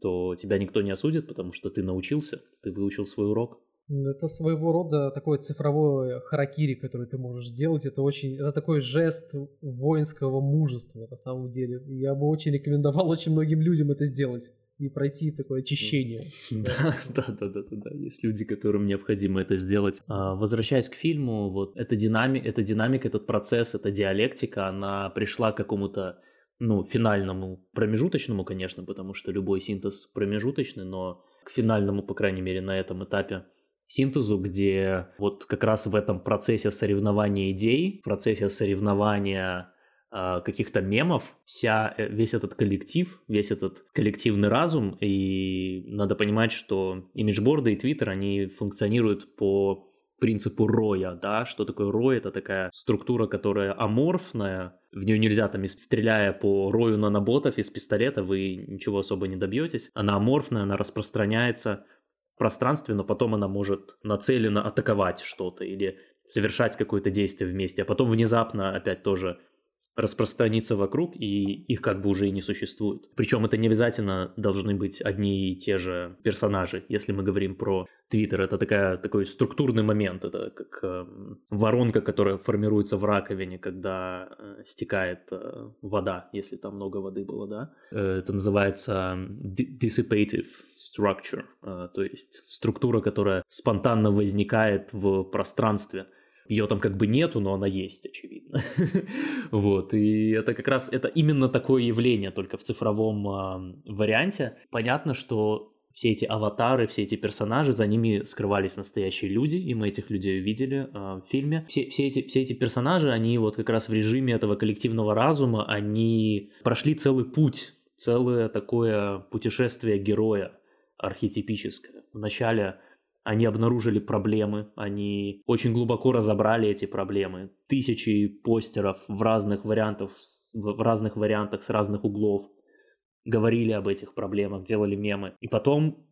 то тебя никто не осудит, потому что ты научился, ты выучил свой урок.
Это своего рода такое цифровое харакири, которое ты можешь сделать. Это очень, это такой жест воинского мужества на самом деле. Я бы очень рекомендовал очень многим людям это сделать и пройти такое очищение.
Да, да, да, да, да, да. Есть люди, которым необходимо это сделать. А, возвращаясь к фильму, вот эта динамика, эта динамика, этот процесс, эта диалектика, она пришла к какому-то ну, финальному, промежуточному, конечно, потому что любой синтез промежуточный, но к финальному, по крайней мере, на этом этапе синтезу, где вот как раз в этом процессе соревнования идей, в процессе соревнования э, каких-то мемов, вся, э, весь этот коллектив, весь этот коллективный разум, и надо понимать, что имиджборды и твиттер, они функционируют по принципу роя, да, что такое рой, это такая структура, которая аморфная, в нее нельзя там, стреляя по рою наноботов из пистолета, вы ничего особо не добьетесь, она аморфная, она распространяется пространстве, но потом она может нацеленно атаковать что-то или совершать какое-то действие вместе, а потом внезапно опять тоже распространиться вокруг, и их как бы уже и не существует. Причем это не обязательно должны быть одни и те же персонажи. Если мы говорим про Твиттер, это такая, такой структурный момент, это как э, воронка, которая формируется в раковине, когда э, стекает э, вода, если там много воды было, да. Э, это называется dissipative structure, э, то есть структура, которая спонтанно возникает в пространстве – ее там как бы нету, но она есть, очевидно. вот, и это как раз, это именно такое явление, только в цифровом варианте. Понятно, что все эти аватары, все эти персонажи, за ними скрывались настоящие люди, и мы этих людей увидели э, в фильме. Все, все, эти, все эти персонажи, они вот как раз в режиме этого коллективного разума, они прошли целый путь, целое такое путешествие героя архетипическое. Вначале они обнаружили проблемы, они очень глубоко разобрали эти проблемы. Тысячи постеров в разных вариантах, в разных вариантах с разных углов говорили об этих проблемах, делали мемы. И потом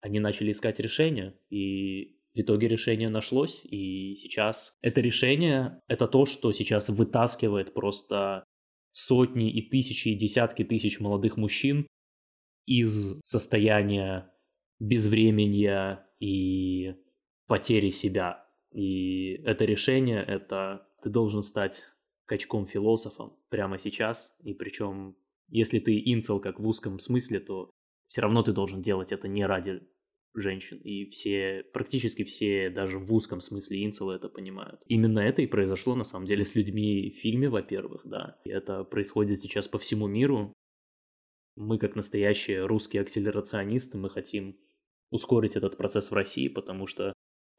они начали искать решение, и в итоге решение нашлось, и сейчас это решение, это то, что сейчас вытаскивает просто сотни и тысячи и десятки тысяч молодых мужчин из состояния безвременья и потери себя. И это решение, это ты должен стать качком-философом прямо сейчас, и причем, если ты инцел как в узком смысле, то все равно ты должен делать это не ради женщин. И все, практически все, даже в узком смысле инцелы это понимают. Именно это и произошло на самом деле с людьми в фильме, во-первых, да. И это происходит сейчас по всему миру. Мы, как настоящие русские акселерационисты, мы хотим ускорить этот процесс в России, потому что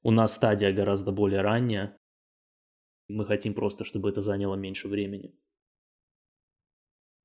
у нас стадия гораздо более ранняя. Мы хотим просто, чтобы это заняло меньше времени.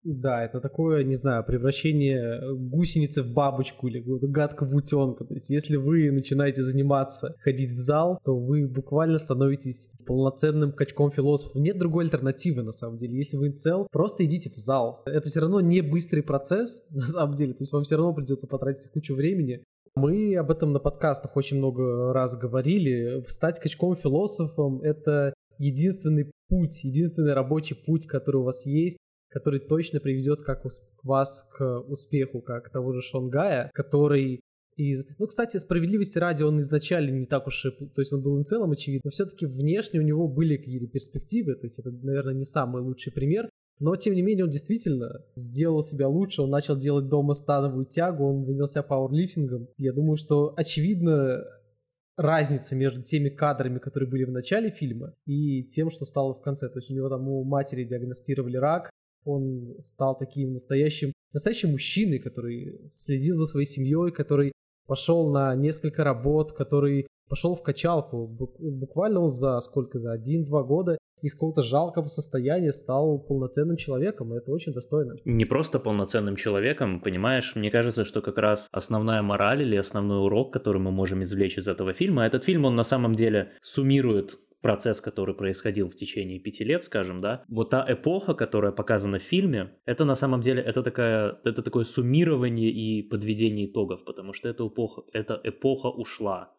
Да, это такое, не знаю, превращение гусеницы в бабочку или гадкого утенка. То есть, если вы начинаете заниматься, ходить в зал, то вы буквально становитесь полноценным качком философов. Нет другой альтернативы, на самом деле. Если вы цел, просто идите в зал. Это все равно не быстрый процесс, на самом деле. То есть, вам все равно придется потратить кучу времени. Мы об этом на подкастах очень много раз говорили. Стать качком-философом — это единственный путь, единственный рабочий путь, который у вас есть, который точно приведет как вас к успеху, как того же Шонгая, который из... Ну, кстати, справедливости ради он изначально не так уж и... То есть он был целом очевидно, но все-таки внешне у него были какие-то перспективы, то есть это, наверное, не самый лучший пример, но, тем не менее, он действительно сделал себя лучше, он начал делать дома становую тягу, он занялся пауэрлифтингом. Я думаю, что очевидно разница между теми кадрами, которые были в начале фильма, и тем, что стало в конце. То есть у него там у матери диагностировали рак, он стал таким настоящим, настоящим мужчиной, который следил за своей семьей, который пошел на несколько работ, который пошел в качалку. Буквально он за сколько, за один-два года из какого-то жалкого состояния стал полноценным человеком, и это очень достойно.
Не просто полноценным человеком, понимаешь, мне кажется, что как раз основная мораль или основной урок, который мы можем извлечь из этого фильма, этот фильм, он на самом деле суммирует процесс, который происходил в течение пяти лет, скажем, да, вот та эпоха, которая показана в фильме, это на самом деле, это, такая, это такое суммирование и подведение итогов, потому что эта эпоха, эта эпоха ушла.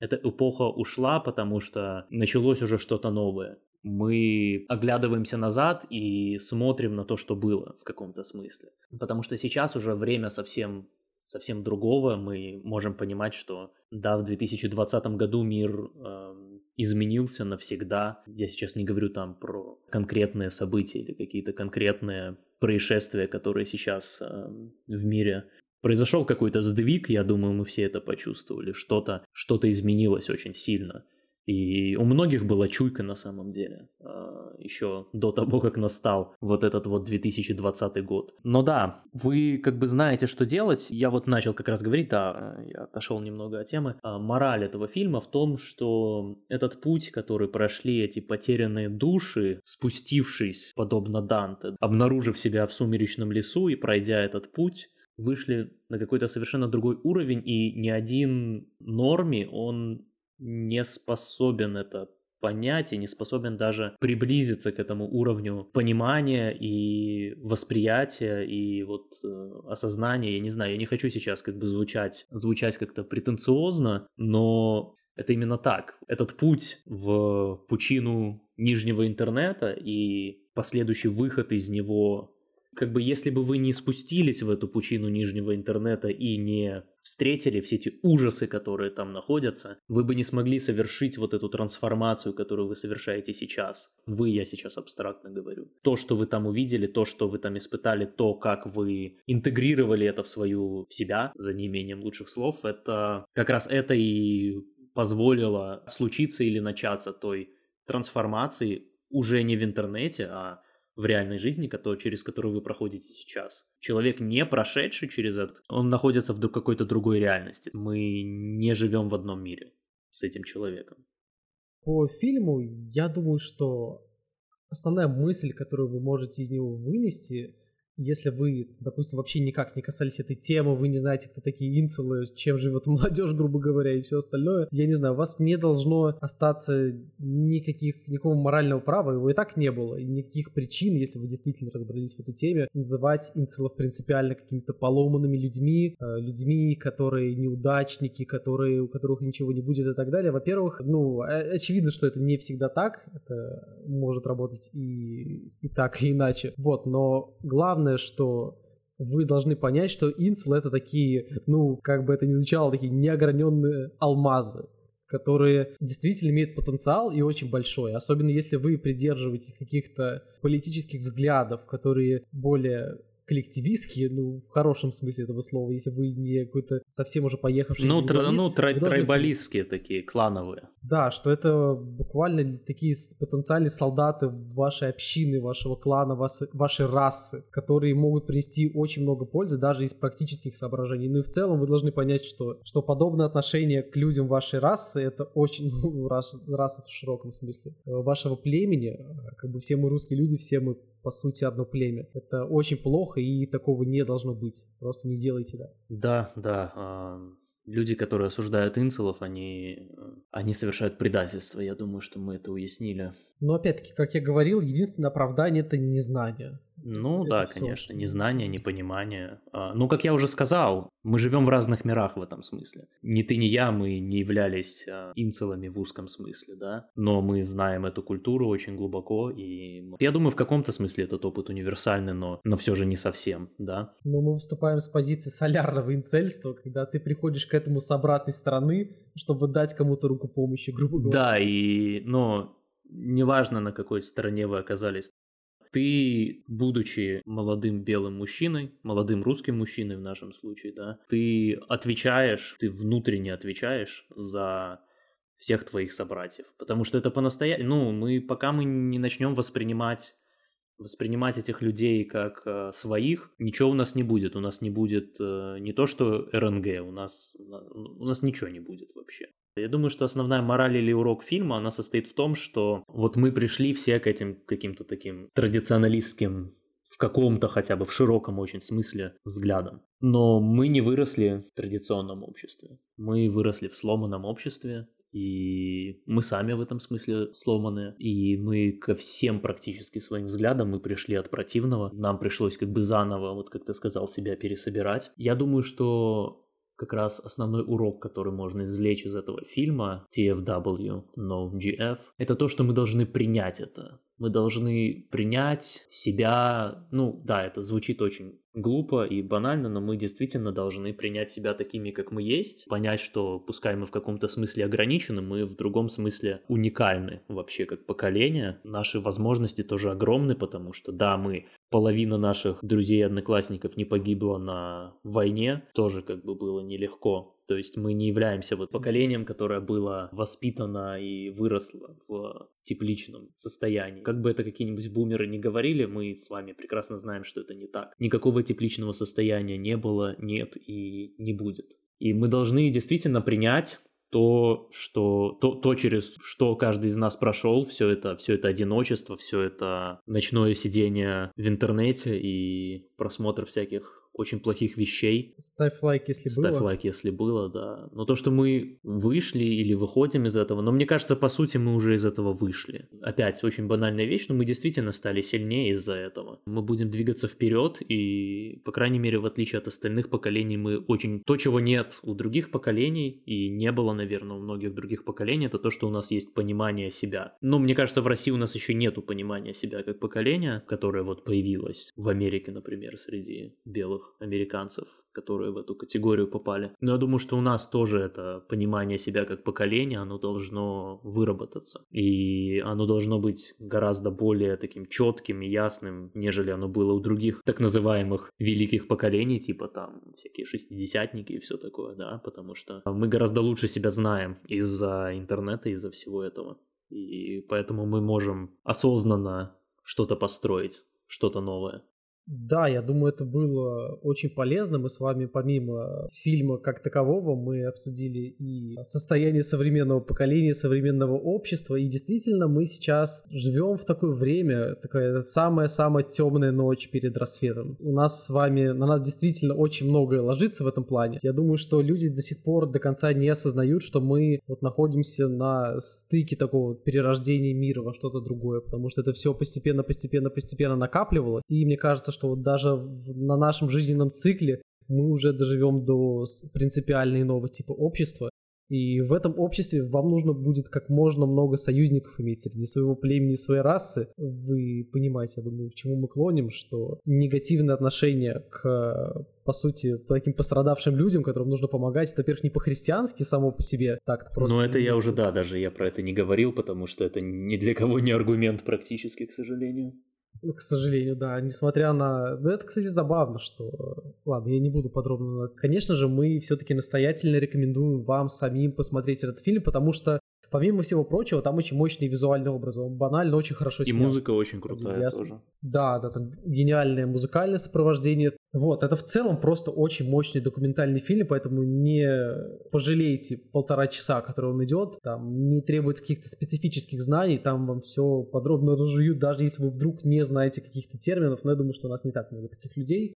Эта эпоха ушла, потому что началось уже что-то новое. Мы оглядываемся назад и смотрим на то, что было в каком-то смысле. Потому что сейчас уже время совсем совсем другого. Мы можем понимать, что да, в 2020 году мир э, изменился навсегда. Я сейчас не говорю там про конкретные события или какие-то конкретные происшествия, которые сейчас э, в мире произошел какой-то сдвиг, я думаю, мы все это почувствовали, что-то что изменилось очень сильно. И у многих была чуйка на самом деле, а, еще до того, как настал вот этот вот 2020 год. Но да, вы как бы знаете, что делать. Я вот начал как раз говорить, да, я отошел немного от темы. А, мораль этого фильма в том, что этот путь, который прошли эти потерянные души, спустившись, подобно Данте, обнаружив себя в сумеречном лесу и пройдя этот путь, вышли на какой-то совершенно другой уровень, и ни один норме он не способен это понять и не способен даже приблизиться к этому уровню понимания и восприятия и вот э, осознания. Я не знаю, я не хочу сейчас как бы звучать, звучать как-то претенциозно, но это именно так. Этот путь в пучину нижнего интернета и последующий выход из него как бы если бы вы не спустились в эту пучину нижнего интернета и не встретили все эти ужасы, которые там находятся, вы бы не смогли совершить вот эту трансформацию, которую вы совершаете сейчас. Вы, я сейчас абстрактно говорю. То, что вы там увидели, то, что вы там испытали, то, как вы интегрировали это в свою в себя, за неимением лучших слов, это как раз это и позволило случиться или начаться той трансформации уже не в интернете, а в реальной жизни, который, через которую вы проходите сейчас. Человек, не прошедший через это, он находится в какой-то другой реальности. Мы не живем в одном мире с этим человеком.
По фильму, я думаю, что основная мысль, которую вы можете из него вынести, если вы, допустим, вообще никак не касались этой темы, вы не знаете, кто такие инцелы, чем живет молодежь, грубо говоря, и все остальное, я не знаю, у вас не должно остаться никаких, никакого морального права, его и так не было, и никаких причин, если вы действительно разобрались в этой теме, называть инцелов принципиально какими-то поломанными людьми, э, людьми, которые неудачники, которые, у которых ничего не будет и так далее. Во-первых, ну, очевидно, что это не всегда так, это может работать и, и так, и иначе. Вот, но главное главное, что вы должны понять, что инсел это такие, ну, как бы это ни звучало, такие неограненные алмазы, которые действительно имеют потенциал и очень большой. Особенно если вы придерживаетесь каких-то политических взглядов, которые более коллективистские, ну, в хорошем смысле этого слова, если вы не какой-то совсем уже поехавший
Ну, тр, ну трай, трайбалистские такие, клановые.
Да, что это буквально такие потенциальные солдаты вашей общины, вашего клана, вашей расы, которые могут принести очень много пользы даже из практических соображений. Ну и в целом вы должны понять, что, что подобное отношение к людям вашей расы, это очень, ну, рас, расы в широком смысле, э, вашего племени, э, как бы все мы русские люди, все мы по сути, одно племя. Это очень плохо, и такого не должно быть. Просто не делайте
да. Да, да. Люди, которые осуждают инцелов, они, они совершают предательство. Я думаю, что мы это уяснили.
Но опять-таки, как я говорил, единственное оправдание это незнание.
Ну это да, все, конечно, незнание, непонимание. А, ну, как я уже сказал, мы живем в разных мирах в этом смысле. Ни ты, ни я, мы не являлись а, инцелами в узком смысле, да, но мы знаем эту культуру очень глубоко, и я думаю, в каком-то смысле этот опыт универсальный, но, но все же не совсем, да.
Но мы выступаем с позиции солярного инцельства, когда ты приходишь к этому с обратной стороны, чтобы дать кому-то руку помощи, грубо говоря.
Да, и, но неважно, на какой стороне вы оказались, ты, будучи молодым белым мужчиной, молодым русским мужчиной в нашем случае, да, ты отвечаешь, ты внутренне отвечаешь за всех твоих собратьев. Потому что это по-настоящему, ну, мы, пока мы не начнем воспринимать воспринимать этих людей как э, своих, ничего у нас не будет. У нас не будет э, не то, что РНГ, у нас, у нас ничего не будет вообще. Я думаю, что основная мораль или урок фильма, она состоит в том, что вот мы пришли все к этим каким-то таким традиционалистским в каком-то хотя бы в широком очень смысле взглядом. Но мы не выросли в традиционном обществе. Мы выросли в сломанном обществе, и мы сами в этом смысле сломаны, и мы ко всем практически своим взглядам мы пришли от противного, нам пришлось как бы заново, вот как ты сказал, себя пересобирать. Я думаю, что как раз основной урок, который можно извлечь из этого фильма TFW, No GF, это то, что мы должны принять это. Мы должны принять себя, ну да, это звучит очень глупо и банально, но мы действительно должны принять себя такими, как мы есть, понять, что пускай мы в каком-то смысле ограничены, мы в другом смысле уникальны вообще как поколение. Наши возможности тоже огромны, потому что да, мы половина наших друзей и одноклассников не погибла на войне, тоже как бы было нелегко. То есть мы не являемся вот поколением, которое было воспитано и выросло в тепличном состоянии. Как бы это какие-нибудь бумеры не говорили, мы с вами прекрасно знаем, что это не так. Никакого тепличного состояния не было, нет и не будет. И мы должны действительно принять то, что то, то, через что каждый из нас прошел, все это, все это одиночество, все это ночное сидение в интернете и просмотр всяких очень плохих вещей.
Ставь лайк, если
Ставь
было.
Ставь лайк, если было, да. Но то, что мы вышли или выходим из этого, но мне кажется, по сути, мы уже из этого вышли. Опять, очень банальная вещь, но мы действительно стали сильнее из-за этого. Мы будем двигаться вперед, и, по крайней мере, в отличие от остальных поколений, мы очень... То, чего нет у других поколений, и не было, наверное, у многих других поколений, это то, что у нас есть понимание себя. Но мне кажется, в России у нас еще нету понимания себя как поколения, которое вот появилось в Америке, например, среди белых американцев, которые в эту категорию попали. Но я думаю, что у нас тоже это понимание себя как поколения, оно должно выработаться. И оно должно быть гораздо более таким четким и ясным, нежели оно было у других так называемых великих поколений, типа там всякие шестидесятники и все такое, да, потому что мы гораздо лучше себя знаем из-за интернета, из-за всего этого. И поэтому мы можем осознанно что-то построить, что-то новое.
Да, я думаю, это было очень полезно. Мы с вами помимо фильма как такового, мы обсудили и состояние современного поколения, современного общества. И действительно, мы сейчас живем в такое время, такая самая-самая темная ночь перед рассветом. У нас с вами, на нас действительно очень многое ложится в этом плане. Я думаю, что люди до сих пор до конца не осознают, что мы вот находимся на стыке такого перерождения мира во что-то другое, потому что это все постепенно, постепенно, постепенно накапливалось. И мне кажется, что вот даже на нашем жизненном цикле мы уже доживем до принципиально иного типа общества. И в этом обществе вам нужно будет как можно много союзников иметь среди своего племени, своей расы. Вы понимаете, я думаю, к чему мы клоним, что негативное отношение к, по сути, таким пострадавшим людям, которым нужно помогать, это, во-первых, не по-христиански само по себе, так просто.
Ну, это я уже, да, даже я про это не говорил, потому что это ни для кого не аргумент практически, к сожалению.
Ну, к сожалению, да. Несмотря на... Ну, это, кстати, забавно, что... Ладно, я не буду подробно... Конечно же, мы все-таки настоятельно рекомендуем вам самим посмотреть этот фильм, потому что Помимо всего прочего, там очень мощный визуальный образ, он банально очень хорошо
снят. И музыка очень крутая Я... тоже.
Да, да, там гениальное музыкальное сопровождение. Вот, это в целом просто очень мощный документальный фильм, поэтому не пожалейте полтора часа, которые он идет, там не требуется каких-то специфических знаний, там вам все подробно разжуют, даже если вы вдруг не знаете каких-то терминов, но я думаю, что у нас не так много таких людей.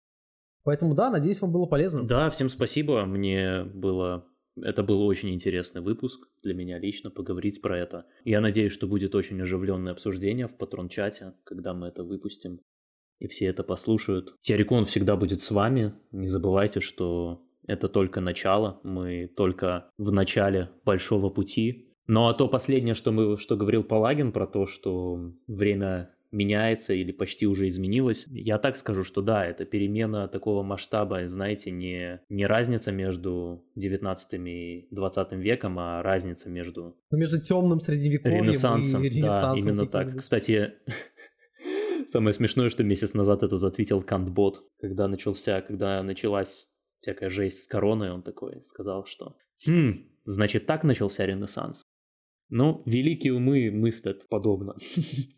Поэтому да, надеюсь, вам было полезно.
Да, всем спасибо, мне было это был очень интересный выпуск для меня лично поговорить про это. Я надеюсь, что будет очень оживленное обсуждение в патрон-чате, когда мы это выпустим. и все это послушают. Теорикон всегда будет с вами. Не забывайте, что это только начало, мы только в начале большого пути. Ну а то последнее, что, мы, что говорил Палагин про то, что время меняется или почти уже изменилось. Я так скажу, что да, это перемена такого масштаба, знаете, не, не разница между 19 и 20 веком, а разница между...
Ну, между темным средневековьем
ренессансом.
и ренессансом.
Да, именно так. Кстати, самое смешное, что месяц назад это затвитил Кантбот, когда начался, когда началась всякая жесть с короной, он такой сказал, что «Хм, значит, так начался Ренессанс». Ну, великие умы мыслят подобно.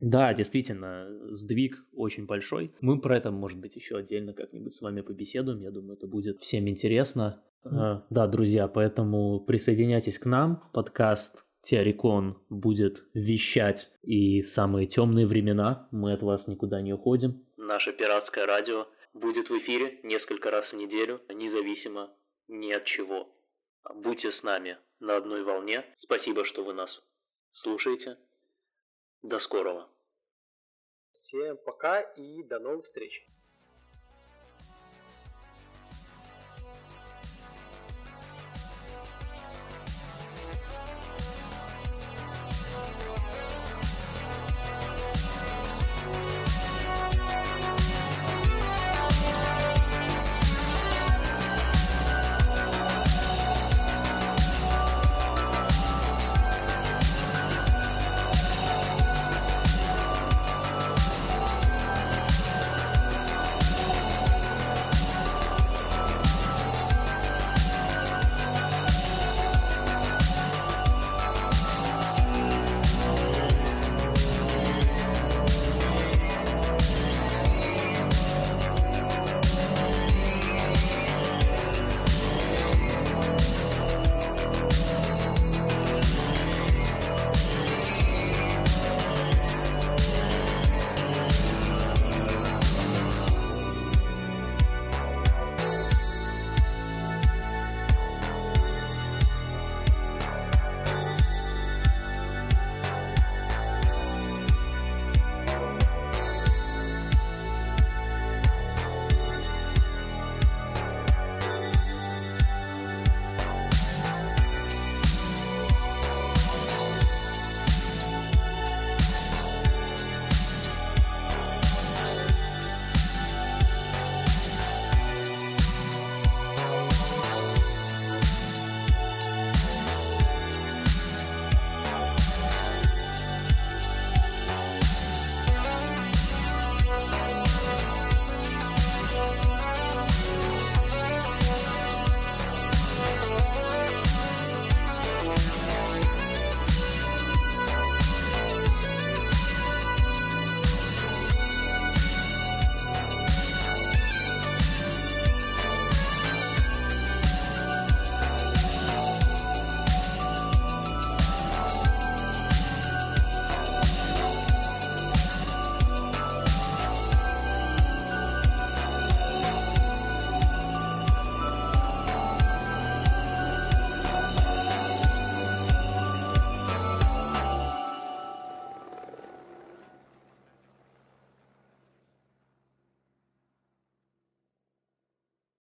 Да, действительно, сдвиг очень большой. Мы про это, может быть, еще отдельно как-нибудь с вами побеседуем. Я думаю, это будет всем интересно. Mm. Да, друзья, поэтому присоединяйтесь к нам. Подкаст Теорикон будет вещать и в самые темные времена. Мы от вас никуда не уходим. Наше пиратское радио будет в эфире несколько раз в неделю, независимо ни от чего. Будьте с нами на одной волне. Спасибо, что вы нас слушаете. До скорого.
Всем пока и до новых встреч.